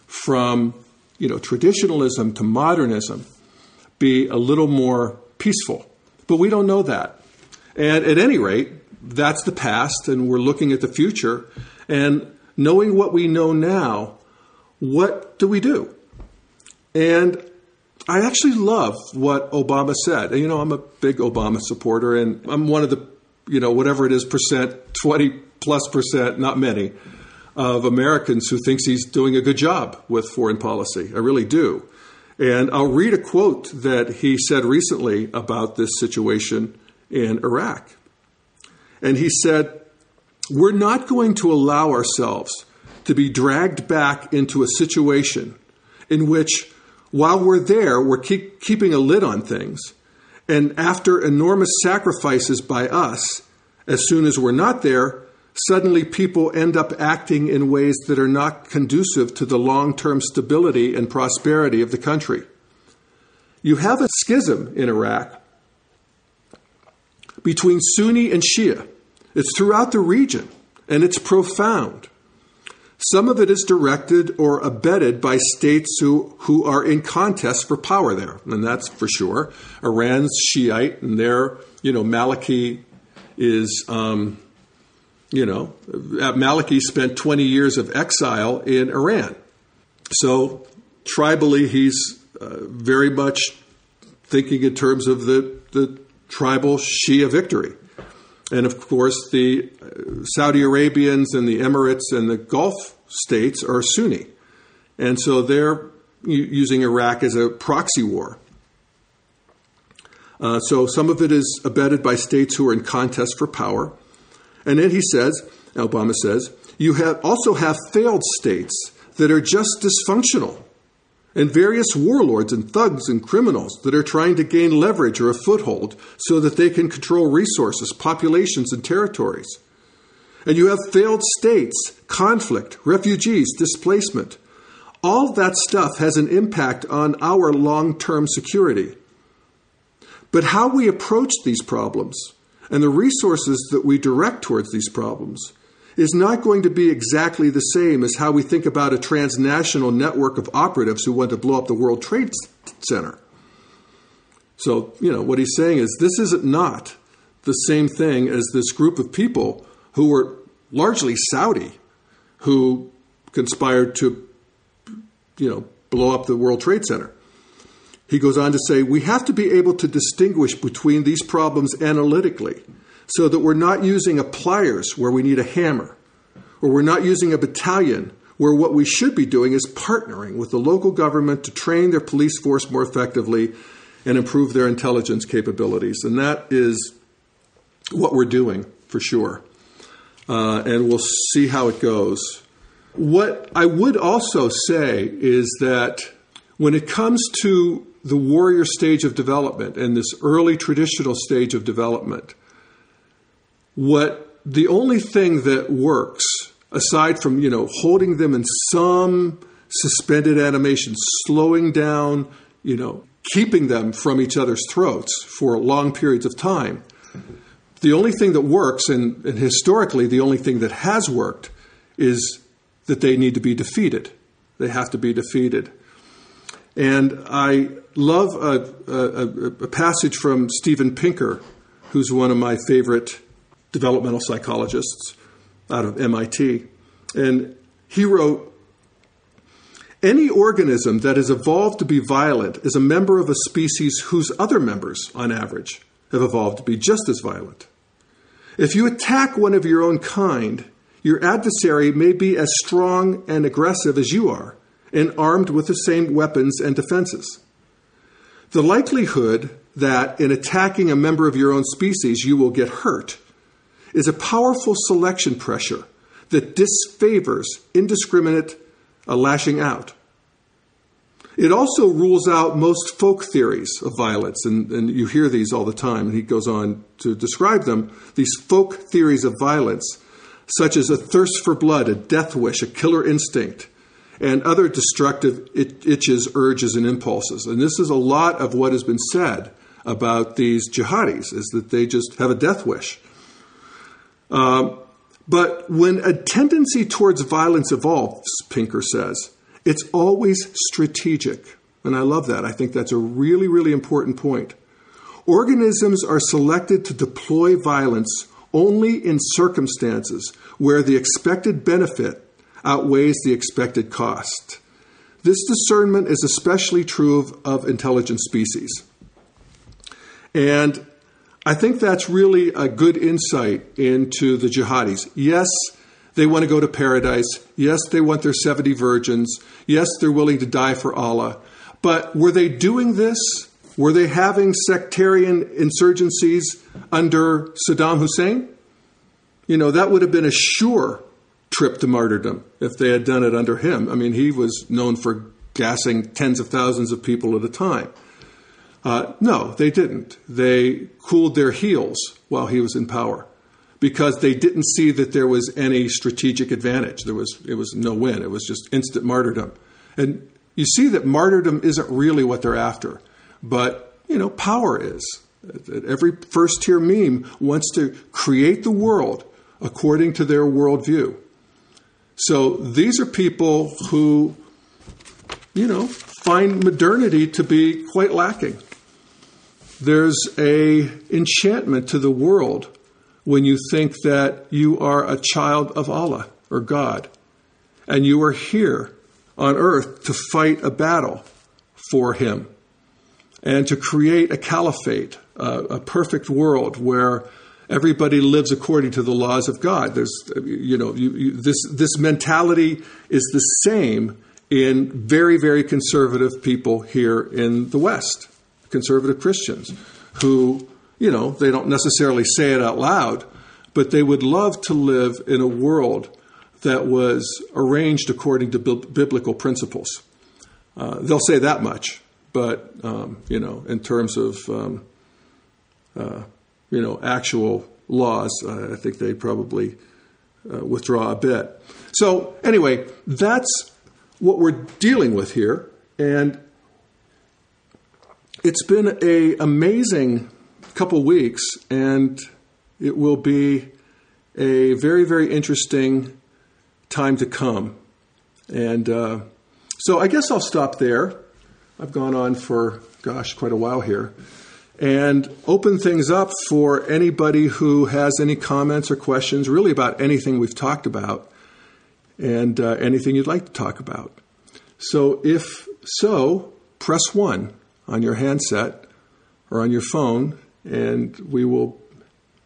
from you know, traditionalism to modernism be a little more peaceful. But we don't know that. And at any rate, that's the past, and we're looking at the future. And knowing what we know now, what do we do? And I actually love what Obama said. You know, I'm a big Obama supporter, and I'm one of the, you know, whatever it is, percent, 20 plus percent, not many, of Americans who thinks he's doing a good job with foreign policy. I really do. And I'll read a quote that he said recently about this situation in Iraq. And he said, We're not going to allow ourselves to be dragged back into a situation in which, while we're there, we're keep, keeping a lid on things. And after enormous sacrifices by us, as soon as we're not there, suddenly people end up acting in ways that are not conducive to the long term stability and prosperity of the country. You have a schism in Iraq between Sunni and Shia. It's throughout the region, and it's profound. Some of it is directed or abetted by states who, who are in contest for power there, and that's for sure. Iran's Shiite, and their, you know, Maliki is um, you know, Maliki spent 20 years of exile in Iran. So, tribally, he's uh, very much thinking in terms of the, the tribal Shia victory. And of course, the uh, Saudi Arabians and the Emirates and the Gulf states are Sunni. And so they're using Iraq as a proxy war. Uh, so some of it is abetted by states who are in contest for power. And then he says, Obama says, you have also have failed states that are just dysfunctional, and various warlords and thugs and criminals that are trying to gain leverage or a foothold so that they can control resources, populations, and territories. And you have failed states, conflict, refugees, displacement. All that stuff has an impact on our long term security. But how we approach these problems and the resources that we direct towards these problems is not going to be exactly the same as how we think about a transnational network of operatives who want to blow up the World Trade Center. So, you know, what he's saying is this isn't not the same thing as this group of people who were largely Saudi who conspired to, you know, blow up the World Trade Center. He goes on to say, we have to be able to distinguish between these problems analytically so that we're not using a pliers where we need a hammer, or we're not using a battalion where what we should be doing is partnering with the local government to train their police force more effectively and improve their intelligence capabilities. And that is what we're doing for sure. Uh, and we'll see how it goes. What I would also say is that when it comes to the warrior stage of development and this early traditional stage of development, what the only thing that works aside from you know holding them in some suspended animation slowing down you know keeping them from each other's throats for long periods of time the only thing that works and, and historically the only thing that has worked is that they need to be defeated. They have to be defeated and i love a, a, a passage from steven pinker who's one of my favorite developmental psychologists out of MIT. And he wrote Any organism that has evolved to be violent is a member of a species whose other members, on average, have evolved to be just as violent. If you attack one of your own kind, your adversary may be as strong and aggressive as you are, and armed with the same weapons and defenses. The likelihood that in attacking a member of your own species you will get hurt is a powerful selection pressure that disfavors indiscriminate uh, lashing out. It also rules out most folk theories of violence, and, and you hear these all the time, and he goes on to describe them these folk theories of violence, such as a thirst for blood, a death wish, a killer instinct, and other destructive itches, urges, and impulses. And this is a lot of what has been said about these jihadis, is that they just have a death wish. Um, but when a tendency towards violence evolves, Pinker says, it's always strategic. And I love that. I think that's a really, really important point. Organisms are selected to deploy violence only in circumstances where the expected benefit outweighs the expected cost. This discernment is especially true of, of intelligent species. And I think that's really a good insight into the jihadis. Yes, they want to go to paradise. Yes, they want their 70 virgins. Yes, they're willing to die for Allah. But were they doing this? Were they having sectarian insurgencies under Saddam Hussein? You know, that would have been a sure trip to martyrdom if they had done it under him. I mean, he was known for gassing tens of thousands of people at a time. Uh, no, they didn't. They cooled their heels while he was in power because they didn't see that there was any strategic advantage. There was it was no win. It was just instant martyrdom. And you see that martyrdom isn't really what they're after, but you know, power is. Every first tier meme wants to create the world according to their worldview. So these are people who, you know, find modernity to be quite lacking. There's a enchantment to the world when you think that you are a child of Allah or God and you are here on earth to fight a battle for Him and to create a caliphate, a, a perfect world where everybody lives according to the laws of God. There's, you know, you, you, this this mentality is the same in very, very conservative people here in the West, conservative Christians, who, you know, they don't necessarily say it out loud, but they would love to live in a world that was arranged according to biblical principles. Uh, they'll say that much, but um, you know, in terms of um, uh, you know actual laws, uh, I think they probably uh, withdraw a bit. So anyway, that's what we're dealing with here, and it's been a amazing couple weeks, and it will be a very very interesting time to come. And uh, so I guess I'll stop there. I've gone on for, gosh, quite a while here. And open things up for anybody who has any comments or questions, really about anything we've talked about and uh, anything you'd like to talk about. So, if so, press one on your handset or on your phone, and we will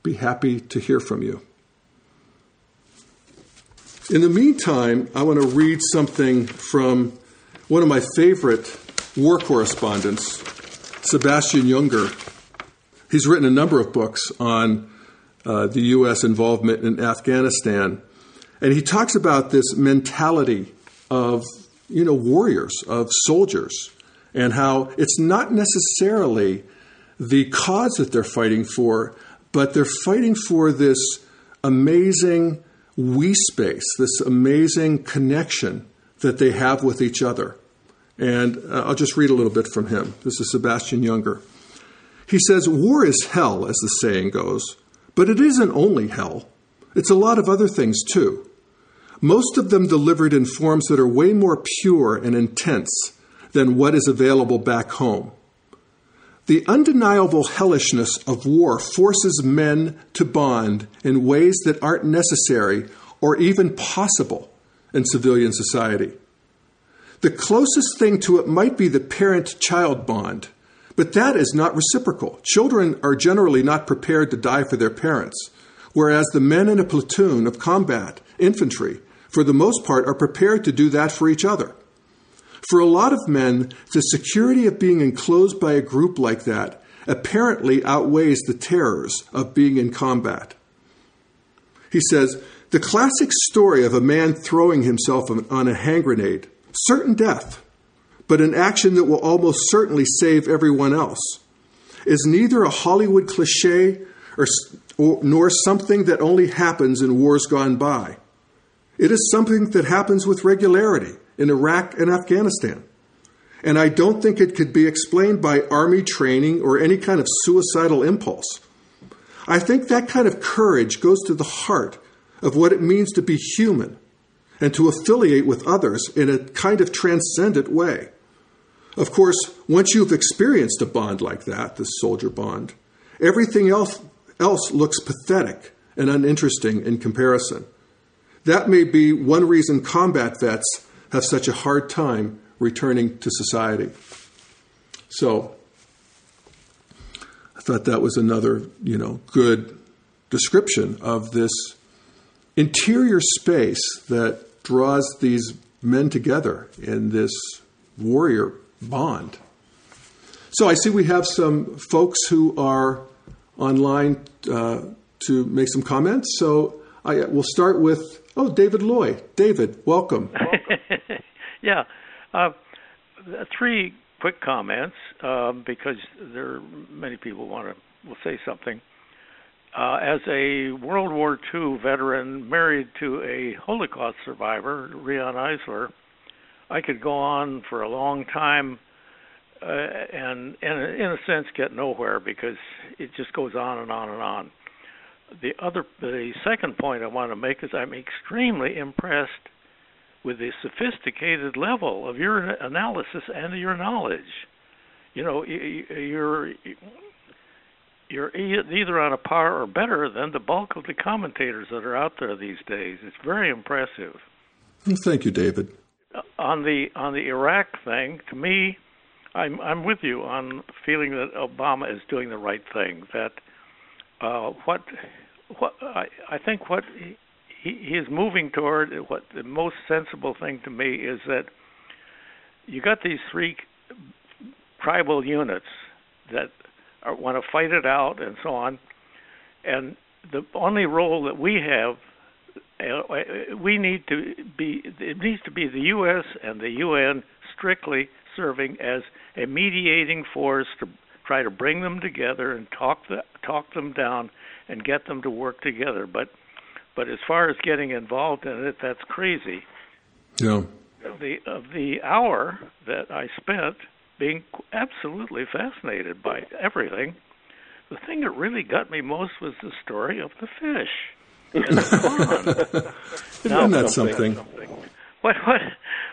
be happy to hear from you. In the meantime, I want to read something from one of my favorite war correspondents, Sebastian Junger. He's written a number of books on uh, the U.S. involvement in Afghanistan, and he talks about this mentality of you know warriors, of soldiers, and how it's not necessarily the cause that they're fighting for, but they're fighting for this amazing we space, this amazing connection that they have with each other. And uh, I'll just read a little bit from him. This is Sebastian Junger. He says, War is hell, as the saying goes, but it isn't only hell, it's a lot of other things too. Most of them delivered in forms that are way more pure and intense than what is available back home. The undeniable hellishness of war forces men to bond in ways that aren't necessary or even possible in civilian society. The closest thing to it might be the parent child bond, but that is not reciprocal. Children are generally not prepared to die for their parents, whereas the men in a platoon of combat, infantry, for the most part, are prepared to do that for each other. For a lot of men, the security of being enclosed by a group like that apparently outweighs the terrors of being in combat. He says, The classic story of a man throwing himself on a hand grenade, certain death, but an action that will almost certainly save everyone else, is neither a Hollywood cliche or, or, nor something that only happens in wars gone by. It is something that happens with regularity in Iraq and Afghanistan. And I don't think it could be explained by army training or any kind of suicidal impulse. I think that kind of courage goes to the heart of what it means to be human and to affiliate with others in a kind of transcendent way. Of course, once you've experienced a bond like that, the soldier bond, everything else, else looks pathetic and uninteresting in comparison. That may be one reason combat vets have such a hard time returning to society. So I thought that was another, you know, good description of this interior space that draws these men together in this warrior bond. So I see we have some folks who are online uh, to make some comments. So I will start with Oh, David Loye. David, welcome. (laughs) yeah. Uh, three quick comments um, because there are many people want to will say something. Uh, as a World War II veteran married to a Holocaust survivor, Riane Eisler, I could go on for a long time uh, and, and, in a sense, get nowhere because it just goes on and on and on the other the second point I want to make is I'm extremely impressed with the sophisticated level of your analysis and your knowledge. You know, you're you're either on a par or better than the bulk of the commentators that are out there these days. It's very impressive. Thank you, David. Uh, on the on the Iraq thing, to me, I'm I'm with you on feeling that Obama is doing the right thing. That uh, what what I, I think what he, he is moving toward what the most sensible thing to me is that you got these three tribal units that want to fight it out and so on, and the only role that we have, uh, we need to be, it needs to be the U.S. and the UN strictly serving as a mediating force to try to bring them together and talk the, talk them down and get them to work together. But but as far as getting involved in it, that's crazy. Yeah. The of the hour that I spent being absolutely fascinated by everything, the thing that really got me most was the story of the fish. (laughs) Isn't that something? What what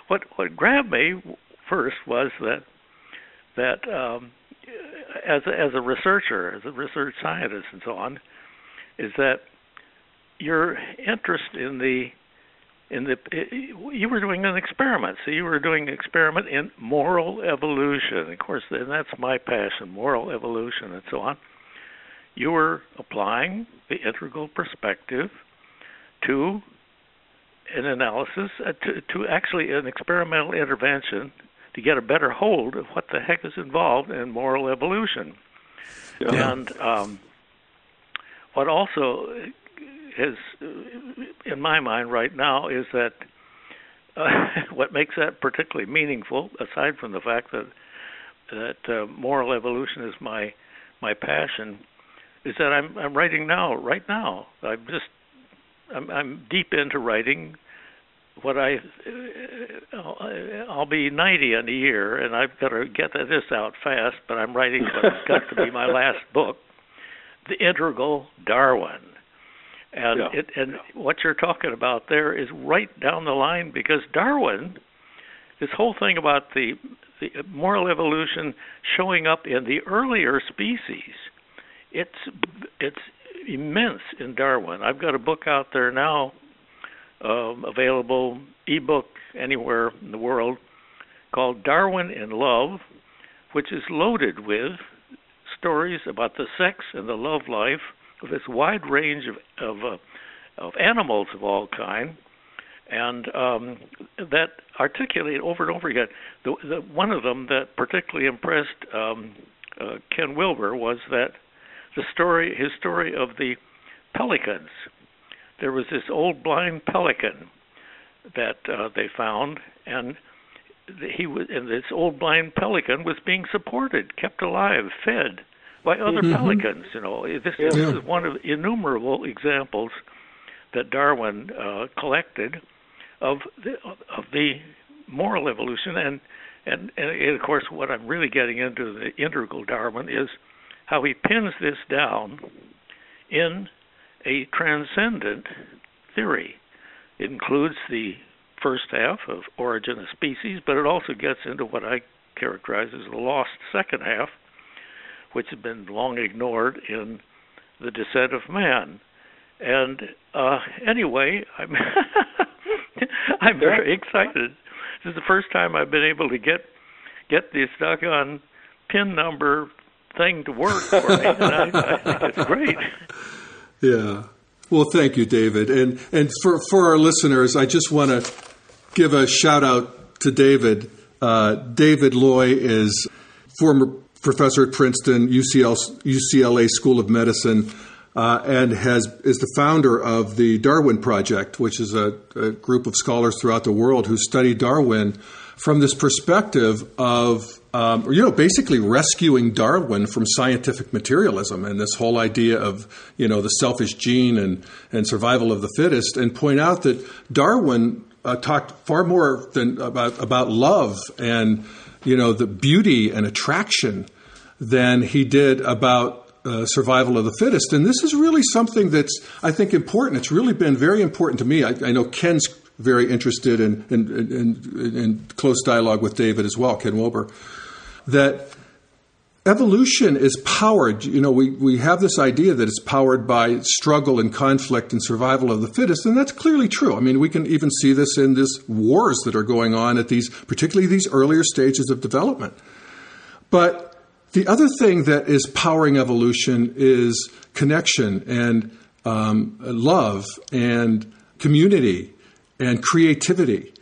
what what grabbed me first was that that um, as a, as a researcher, as a research scientist, and so on, is that your interest in the in the you were doing an experiment. So you were doing an experiment in moral evolution. Of course and that's my passion moral evolution and so on. You were applying the integral perspective to an analysis uh, to, to actually an experimental intervention to get a better hold of what the heck is involved in moral evolution. Yeah. and um, what also is, in my mind right now, is that uh, (laughs) what makes that particularly meaningful, aside from the fact that that uh, moral evolution is my my passion, is that I'm I'm writing now. Right now, I'm just I'm, I'm deep into writing what I uh, I'll be 90 in a year, and I've got to get this out fast. But I'm writing what's got to be my (laughs) last book, The Integral Darwin. And yeah. it, and what you're talking about there is right down the line because Darwin, this whole thing about the the moral evolution showing up in the earlier species, it's it's immense in Darwin. I've got a book out there now, um, available ebook anywhere in the world, called Darwin in Love, which is loaded with stories about the sex and the love life this wide range of of, uh, of animals of all kind, and um, that articulate over and over again. The, the, one of them that particularly impressed um, uh, Ken Wilber was that the story, his story of the pelicans. There was this old blind pelican that uh, they found, and he was, and this old blind pelican was being supported, kept alive, fed by other mm-hmm. pelicans. You know, this, yeah. this is one of innumerable examples that Darwin uh, collected of the, of the moral evolution, and, and and of course, what I'm really getting into the integral Darwin is how he pins this down in a transcendent theory. It includes the first half of Origin of Species, but it also gets into what I characterize as the lost second half, which had been long ignored in the descent of man. And uh, anyway, I'm (laughs) I'm very excited. This is the first time I've been able to get get this doggone pin number thing to work for me, and I, I think it's great. (laughs) Yeah. Well, thank you, David, and and for for our listeners, I just want to give a shout out to David. Uh, David Loye is former professor at Princeton, UCL, UCLA School of Medicine, uh, and has is the founder of the Darwin Project, which is a, a, group of scholars throughout the world who study Darwin from this perspective of um, you know basically rescuing Darwin from scientific materialism and this whole idea of you know the selfish gene and and survival of the fittest, and point out that Darwin uh, talked far more than about about love and you know, the beauty and attraction than he did about uh, survival of the fittest. And this is really something that's, I think, important. It's really been very important to me. I, I know Ken's very interested in, in, in, in, close dialogue with David as well, Ken Wilber, that evolution is powered. You know, we, we have this idea that it's powered by struggle and conflict and survival of the fittest, and that's clearly true. I mean, we can even see this in these wars that are going on at these, particularly these earlier stages of development. But the other thing that is powering evolution is connection and um, love and community and creativity.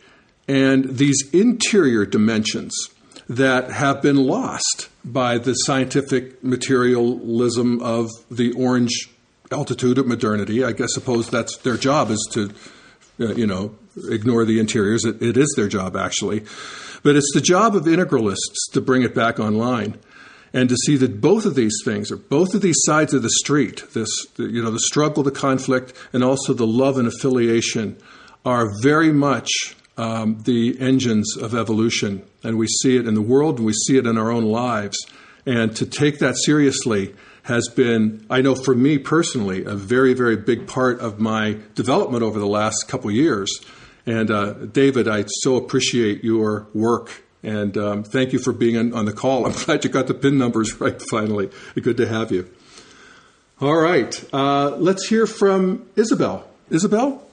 and these interior dimensions that have been lost by the scientific materialism of the orange altitude of modernity. I guess suppose that's their job is to, uh, you know, ignore the interiors. It, it is their job actually, but it's the job of integralists to bring it back online and to see that both of these things, or both of these sides of the street, this you know the struggle, the conflict, and also the love and affiliation, are very much um, the engines of evolution, and we see it in the world, and we see it in our own lives. And to take that seriously has been, I know for me personally, a very, very big part of my development over the last couple years. And uh, David, I so appreciate your work and um, thank you for being on, on, the call. I'm (laughs) glad you got the PIN numbers (laughs) right finally. Good to have you. All right. Uh, let's hear from Isabel. Isabel?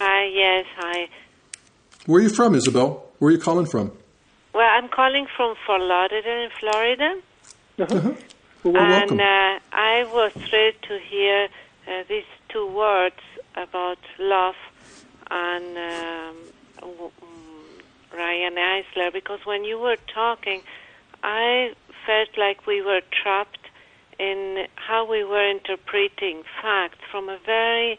Hi, yes, hi. Where are you from, Isabel? Where are you calling from? Well, I'm calling from Fort Lauderdale in Florida. Uh-huh. Well, and uh, I was thrilled to hear uh, these two words about love and um, Riane Eisler because when you were talking, I felt like we were trapped in how we were interpreting facts from a very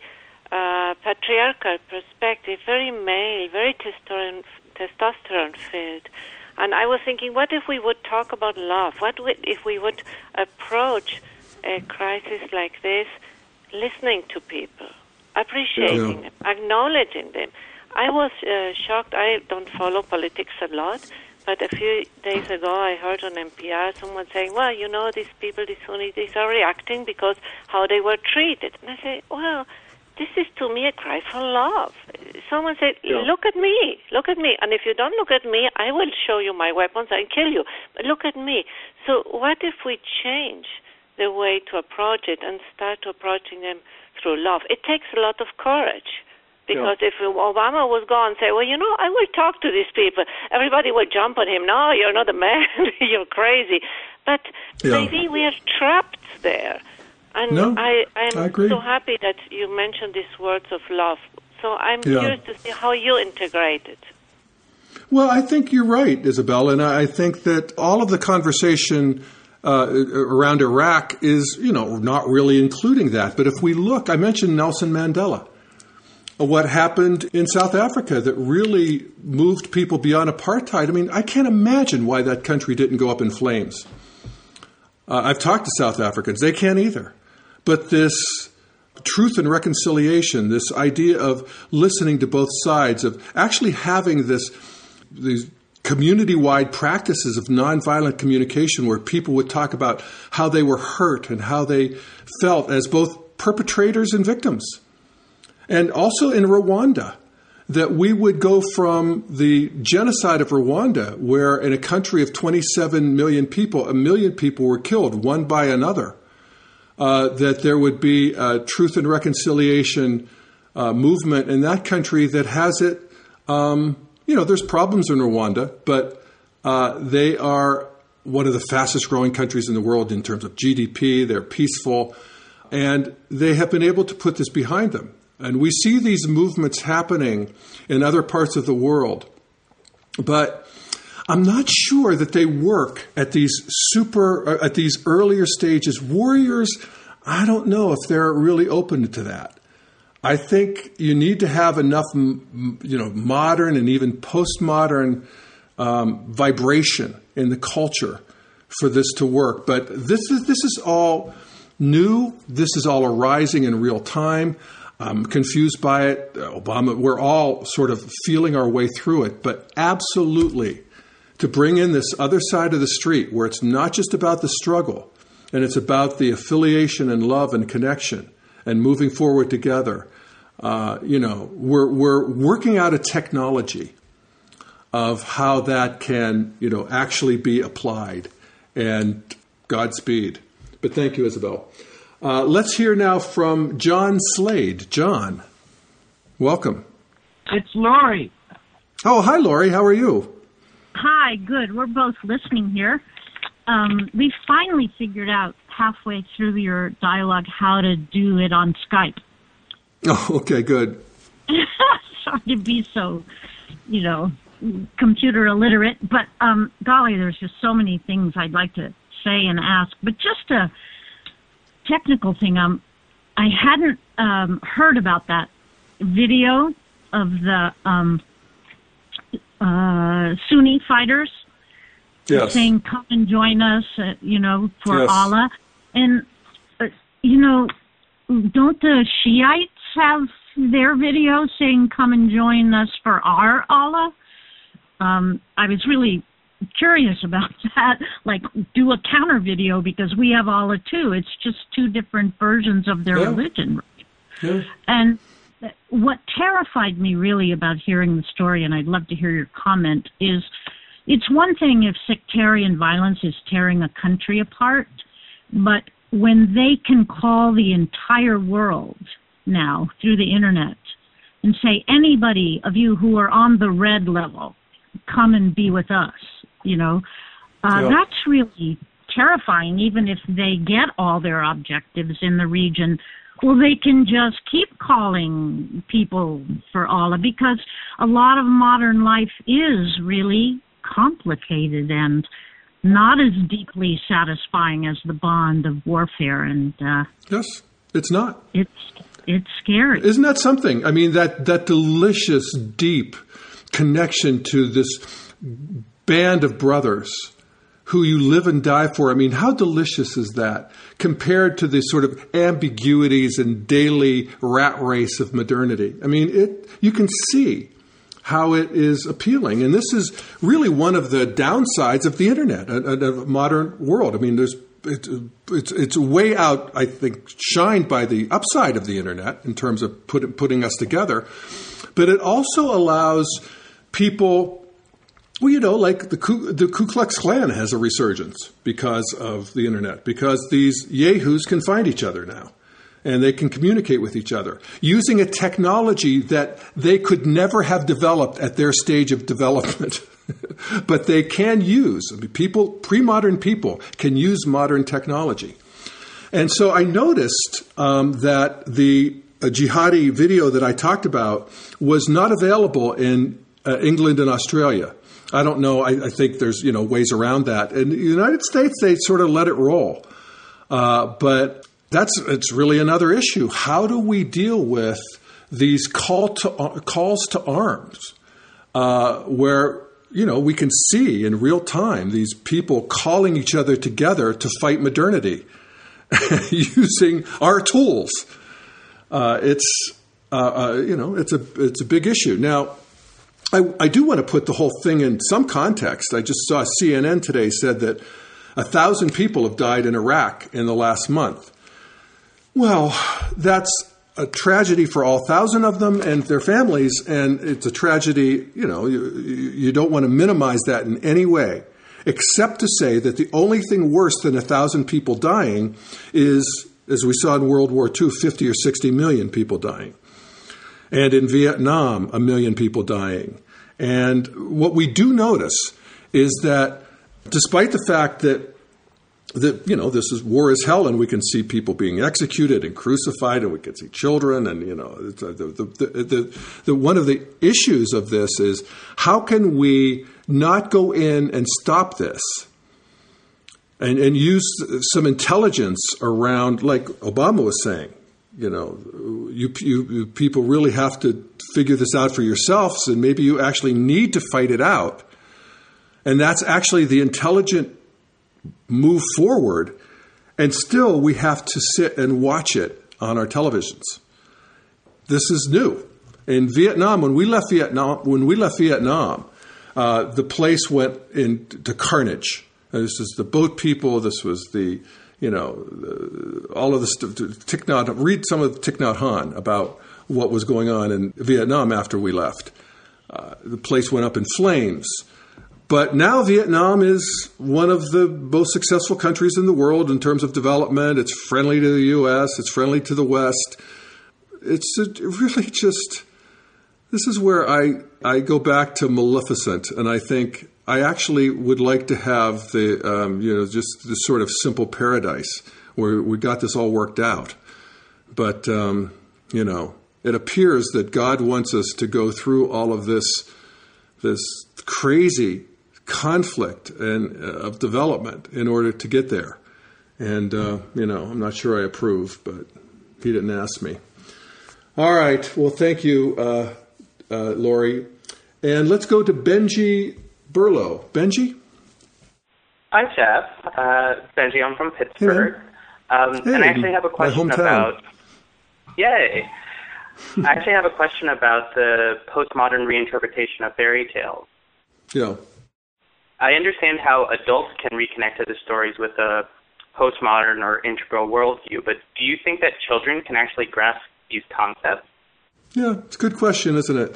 uh, patriarchal perspective, very male, very testosterone, testosterone filled. And I was thinking, what if we would talk about love? What if we would approach a crisis like this listening to people, appreciating yeah. them, acknowledging them? I was uh, shocked. I don't follow politics a lot, but a few days ago I heard on NPR someone saying, well, you know, these people, these Sunnis, these are reacting because how they were treated. And I say, well, this is to me a cry for love. Someone said, yeah. look at me, look at me. And if you don't look at me, I will show you my weapons and kill you. But look at me. So what if we change the way to approach it and start approaching them through love? It takes a lot of courage because yeah. if Obama was gone, say, well, you know, I will talk to these people. Everybody will jump on him. No, you're not a man. (laughs) you're crazy. But yeah. maybe we are trapped there. And no, I, I'm I agree. so happy that you mentioned these words of love. So I'm yeah. curious to see how you integrate it. Well, I think you're right, Isabel, and I think that all of the conversation uh, around Iraq is, you know, not really including that. But if we look, I mentioned Nelson Mandela what happened in South Africa that really moved people beyond apartheid. I mean, I can't imagine why that country didn't go up in flames. Uh, I've talked to South Africans, they can't either. But this truth and reconciliation, this idea of listening to both sides, of actually having this these community wide practices of nonviolent communication where people would talk about how they were hurt and how they felt as both perpetrators and victims and also in Rwanda, that we would go from the genocide of Rwanda, where in a country of 27 million people, a million people were killed one by another, uh, that there would be a truth and reconciliation uh, movement in that country that has it. Um, you know, there's problems in Rwanda, but uh, they are one of the fastest growing countries in the world in terms of GDP. They're peaceful, and they have been able to put this behind them. And we see these movements happening in other parts of the world. But I'm not sure that they work at these super uh, at these earlier stages. Warriors, I don't know if they're really open to that. I think you need to have enough, you know, modern and even postmodern um, vibration in the culture for this to work. But this is this is all new. This is all arising in real time. I'm confused by it. Obama, we're all sort of feeling our way through it, but absolutely to bring in this other side of the street where it's not just about the struggle and it's about the affiliation and love and connection and moving forward together. Uh, you know, we're, we're working out a technology of how that can, you know, actually be applied. And Godspeed. But thank you, Isabel. Uh, let's hear now from John Slade. John, welcome. It's Lori. Oh, hi, Lori. How are you? Hi, good. We're both listening here. Um, we finally figured out halfway through your dialogue how to do it on Skype. (laughs) Oh, okay, good. (laughs) Sorry to be so, you know, computer illiterate, but um, golly, there's just so many things I'd like to say and ask. But just a technical thing, um, I hadn't um, heard about that video of the um, uh, Sunni fighters Yes. saying, "Come and join us," uh, you know, for Yes. Allah. And uh, you know, don't the Shiites have their video saying, "Come and join us for our Allah"? Um, I was really curious about (laughs) that. Like, do a counter video because we have Allah too. It's just two different versions of their Yeah. religion. Yeah. And what terrified me really about hearing the story, and I'd love to hear your comment, is it's one thing if sectarian violence is tearing a country apart, but when they can call the entire world now through the internet and say, anybody of you who are on the red level, come and be with us, you know, uh, Yeah. that's really terrifying, even if they get all their objectives in the region. Well, they can just keep calling people for Allah because a lot of modern life is really complicated and not as deeply satisfying as the bond of warfare, and uh, Yes. It's not. it's it's scary. Isn't that something? I mean, that, that delicious, deep connection to this band of brothers who you live and die for. I mean, how delicious is that compared to the sort of ambiguities and daily rat race of modernity? I mean, it, you can see how it is appealing. And this is really one of the downsides of the internet, of of modern world. I mean, there's it's, it's, it's way out, I think, shined by the upside of the internet in terms of put, putting us together. But it also allows people, well, you know, like the Ku, the Ku Klux Klan has a resurgence because of the internet, because these yahoos can find each other now and they can communicate with each other. Using a technology that they could never have developed at their stage of development. (laughs) but they can use. I mean, people pre-modern people can use modern technology. And so i noticed um, that the uh, jihadi video that i talked about was not available in uh, england and australia i don't know I, I think there's you know ways around that in the united states they sort of let it roll uh, but that's it's really another issue. How do we deal with these call to calls to arms, uh, where you know we can see in real time these people calling each other together to fight modernity (laughs) using our tools? Uh, it's uh, uh, you know it's a it's a big issue now. I, I do want to put the whole thing in some context. I just saw CNN today said that a thousand people have died in Iraq in the last month. Well, that's a tragedy for all thousand of them and their families, and it's a tragedy. You know, you, you don't want to minimize that in any way, except to say that the only thing worse than a thousand people dying is, as we saw in World War II, 50 or 60 million people dying. And in Vietnam, a million people dying. And what we do notice is that despite the fact that that you know this is war is hell, and we can see people being executed and crucified, and we can see children, and you know uh, the, the, the, the, the one of the issues of this is how can we not go in and stop this, and and use some intelligence around, like Obama was saying, you know, you, you, you people really have to figure this out for yourselves, and maybe you actually need to fight it out, and that's actually the intelligent move forward, and still we have to sit and watch it on our televisions. This is new. In Vietnam, when we left Vietnam, when we left Vietnam, uh, the place went into carnage. And this is the boat people. This was the, you know, all of Nhat, read some of Thich Hanh about what was going on in Vietnam after we left. Uh, the place went up in flames. But now Vietnam is one of the most successful countries in the world in terms of development. It's friendly to the U.S., it's friendly to the West. It's really just, this is where I, I go back to Maleficent, and I think I actually would like to have the, um, you know, just this sort of simple paradise where we got this all worked out. But, um, you know, it appears that God wants us to go through all of this this crazy conflict and uh, of development in order to get there. And uh, you know, I'm not sure I approve, but he didn't ask me. All right. Well, thank you, uh, uh Lori. And let's go to Benji Burlow. Benji. Hi, Jeff. Uh, Benji, I'm from Pittsburgh. Hey, um, hey, and I actually have a question about. Yay! I actually have a question about the postmodern reinterpretation of fairy tales. Yeah. I understand how adults can reconnect to the stories with a postmodern or integral worldview, but do you think that children can actually grasp these concepts? Yeah, it's a good question, isn't it?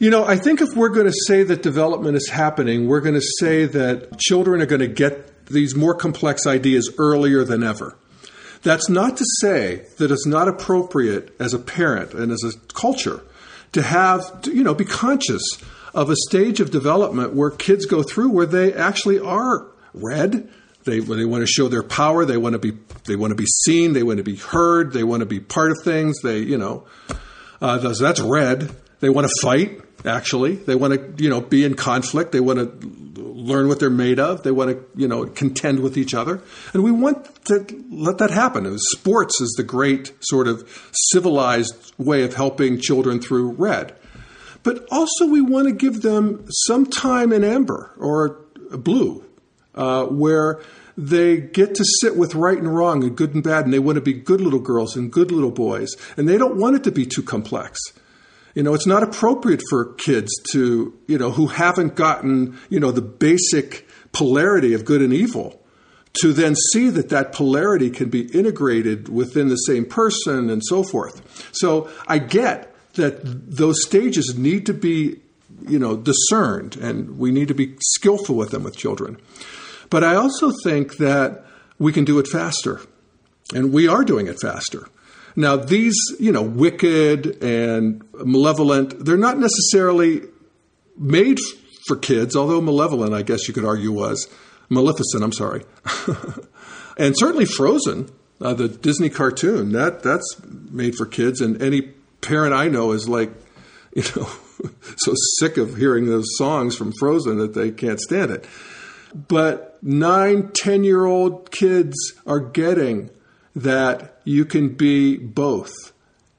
You know, I think if we're going to say that development is happening, we're going to say that children are going to get these more complex ideas earlier than ever. That's not to say that it's not appropriate as a parent and as a culture to have, to, you know, be conscious of a stage of development where kids go through where they actually are read. They, they want to show their power. They want to be they want to be seen. They want to be heard. They want to be part of things. They you know uh, that's red. They want to fight. Actually, they want to you know be in conflict. They want to learn what they're made of. They want to you know contend with each other, and we want to let that happen. Sports is the great sort of civilized way of helping children through red. But also, we want to give them some time in amber or blue, uh, where they get to sit with right and wrong and good and bad, and they want to be good little girls and good little boys, and they don't want it to be too complex. You know, it's not appropriate for kids to, you know, who haven't gotten, you know, the basic polarity of good and evil to then see that that polarity can be integrated within the same person and so forth. So I get that those stages need to be you know discerned and we need to be skillful with them with children but i also think that we can do it faster and we are doing it faster now these you know wicked and malevolent they're not necessarily made for kids although malevolent i guess you could argue was maleficent i'm sorry (laughs) and certainly frozen uh, the disney cartoon that that's made for kids and any parent I know is like, (laughs) you know, so sick of hearing those songs from Frozen that they can't stand it. But nine, ten year old kids are getting that you can be both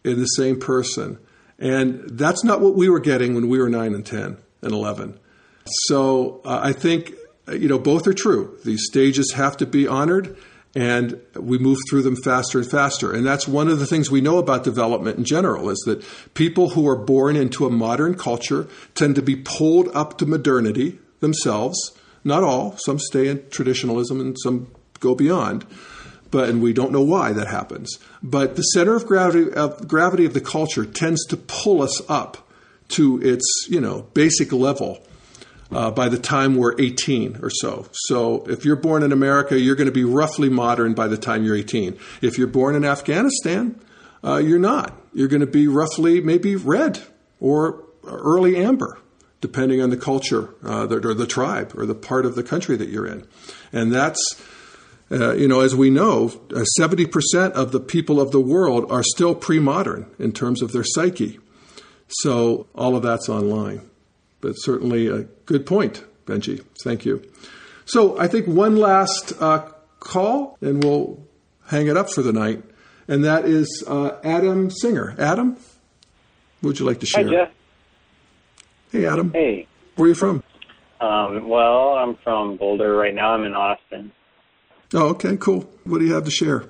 in the same person. And that's not what we were getting when we were nine and 10 and 11. So uh, I think, you know, both are true. These stages have to be honored and we move through them faster and faster. And that's one of the things we know about development in general is that people who are born into a modern culture tend to be pulled up to modernity themselves. Not all, some stay in traditionalism and some go beyond. But and we don't know why that happens. But the center of gravity of gravity of the culture tends to pull us up to its, you know, basic level uh, by the time we're 18 or so. So if you're born in America, you're going to be roughly modern by the time you're 18. If you're born in Afghanistan, uh, you're not. You're going to be roughly maybe red or early amber, depending on the culture uh, or the tribe or the part of the country that you're in. And that's, uh, you know, as we know, 70% uh, of the people of the world are still pre modern in terms of their psyche. So all of that's online but certainly a good point, Benji. Thank you. So I think one last uh, call, and we'll hang it up for the night, and that is uh, Adam Singer. Adam, would you like to share? Hi, Jeff. Hey, Adam. Hey. Where are you from? Um, well, I'm from Boulder right now. I'm in Austin. Oh, okay, cool. What do you have to share?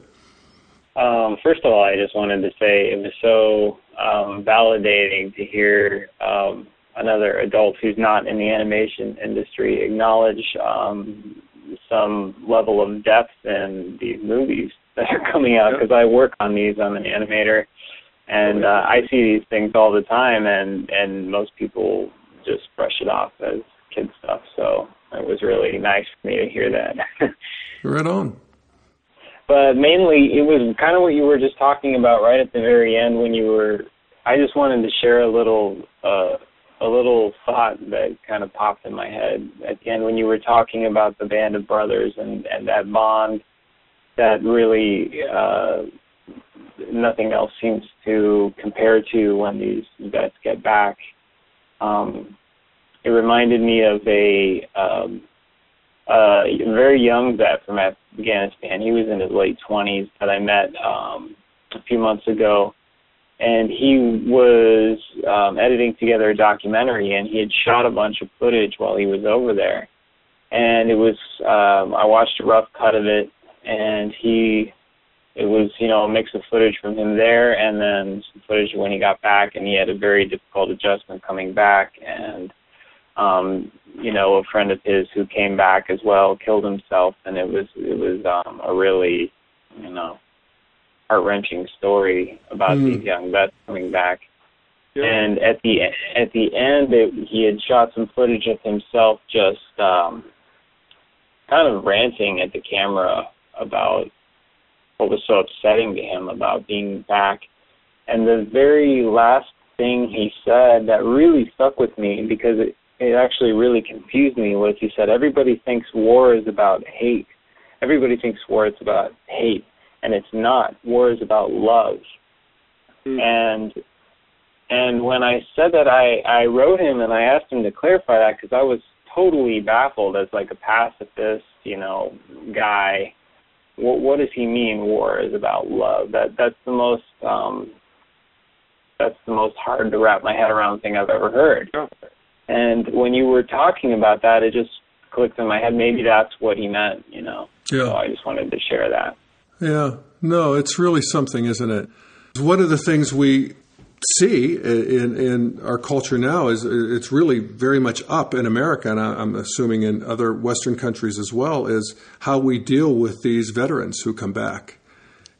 Um, first of all, I just wanted to say it was so um, validating to hear um, another adult who's not in the animation industry acknowledge um, some level of depth in these movies that are coming out because I work on these. I'm an animator, and uh, I see these things all the time, and and most people just brush it off as kid stuff. So it was really nice for me to hear that. (laughs) right on. But mainly, it was kind of what you were just talking about right at the very end when you were. I just wanted to share a little uh, a little thought that kind of popped in my head at the end when you were talking about the band of brothers and and that bond that really uh nothing else seems to compare to when these vets get back um it reminded me of a um, a very young vet from Afghanistan. He was in his late 20s that I met um, a few months ago, and he was um, editing together a documentary, and he had shot a bunch of footage while he was over there. And it was um, I watched a rough cut of it, and he it was you know a mix of footage from him there and then some footage when he got back and he had a very difficult adjustment coming back and um you know a friend of his who came back as well killed himself and it was it was um a really you know heart wrenching story about mm. these young vets coming back yeah. and at the at the end it, he had shot some footage of himself just um kind of ranting at the camera about what was so upsetting to him about being back. And the very last thing he said that really stuck with me because it, it actually really confused me was he said everybody thinks war is about hate. Everybody thinks war is about hate, and it's not. War is about love. Mm. And and when I said that, I I wrote him and I asked him to clarify that because I was totally baffled as like a pacifist, you know, guy what, what does he mean war is about love? That that's the most um, that's the most hard to wrap my head around thing I've ever heard. And when you were talking about that, it just clicked in my head. Maybe that's what he meant, you know. Yeah. So I just wanted to share that. Yeah. No, it's really something, isn't it? One of the things we see in, in our culture now is it's really very much up in America, and I'm assuming in other Western countries as well, is how we deal with these veterans who come back.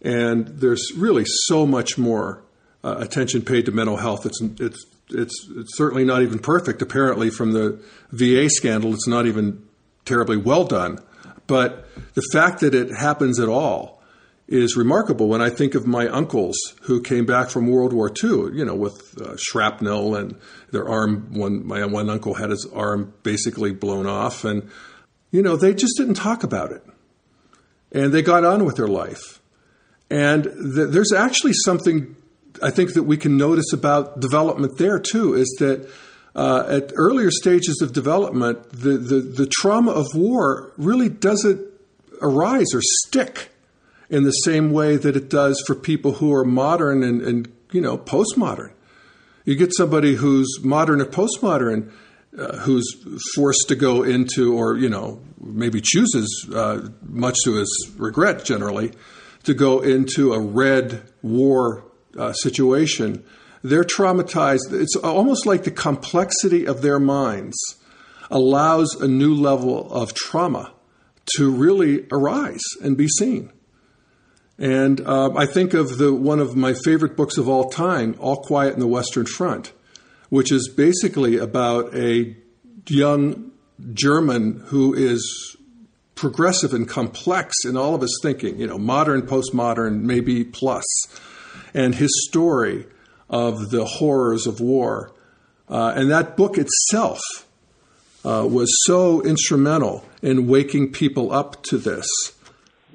And there's really so much more uh, attention paid to mental health. It's, it's it's it's certainly not even perfect. Apparently, from the VA scandal, it's not even terribly well done. But the fact that it happens at all is remarkable when I think of my uncles who came back from World War II, you know, with uh, shrapnel and their arm. One my one uncle had his arm basically blown off, and you know they just didn't talk about it, and they got on with their life. And th- there's actually something I think that we can notice about development there too is that. Uh, at earlier stages of development, the, the, the trauma of war really doesn't arise or stick in the same way that it does for people who are modern and, and you know postmodern. You get somebody who's modern or postmodern, uh, who's forced to go into, or you know, maybe chooses, uh, much to his regret, generally, to go into a red war uh, situation. They're traumatized. It's almost like the complexity of their minds allows a new level of trauma to really arise and be seen. And uh, I think of the one of my favorite books of all time, All Quiet in the Western Front, which is basically about a young German who is progressive and complex in all of his thinking, you know, modern, postmodern, maybe plus, and his story of the horrors of war. Uh, and that book itself uh, was so instrumental in waking people up to this.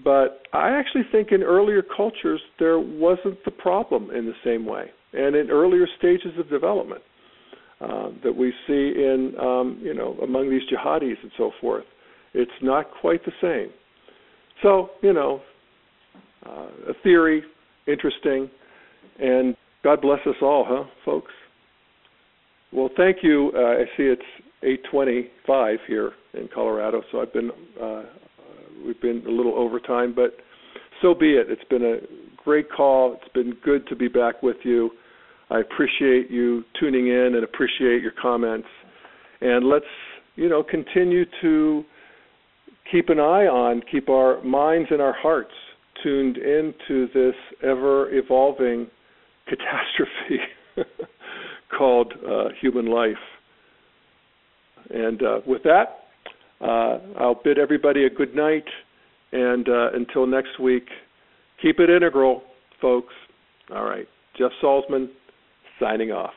But I actually think in earlier cultures there wasn't the problem in the same way, and in earlier stages of development uh, that we see in um, you know among these jihadis and so forth. It's not quite the same. So you know, uh, a theory, interesting, and God bless us all, huh, folks? Well, thank you. Uh, I see it's 8:25 here in Colorado, so I've been uh, we've been a little over time, but so be it. It's been a great call. It's been good to be back with you. I appreciate you tuning in and appreciate your comments. And let's, you know, continue to keep an eye on, keep our minds and our hearts tuned into this ever evolving (laughs) catastrophe (laughs) called uh, human life. And uh, with that, uh, I'll bid everybody a good night. And uh, until next week, keep it integral, folks. All right. Jeff Salzman signing off.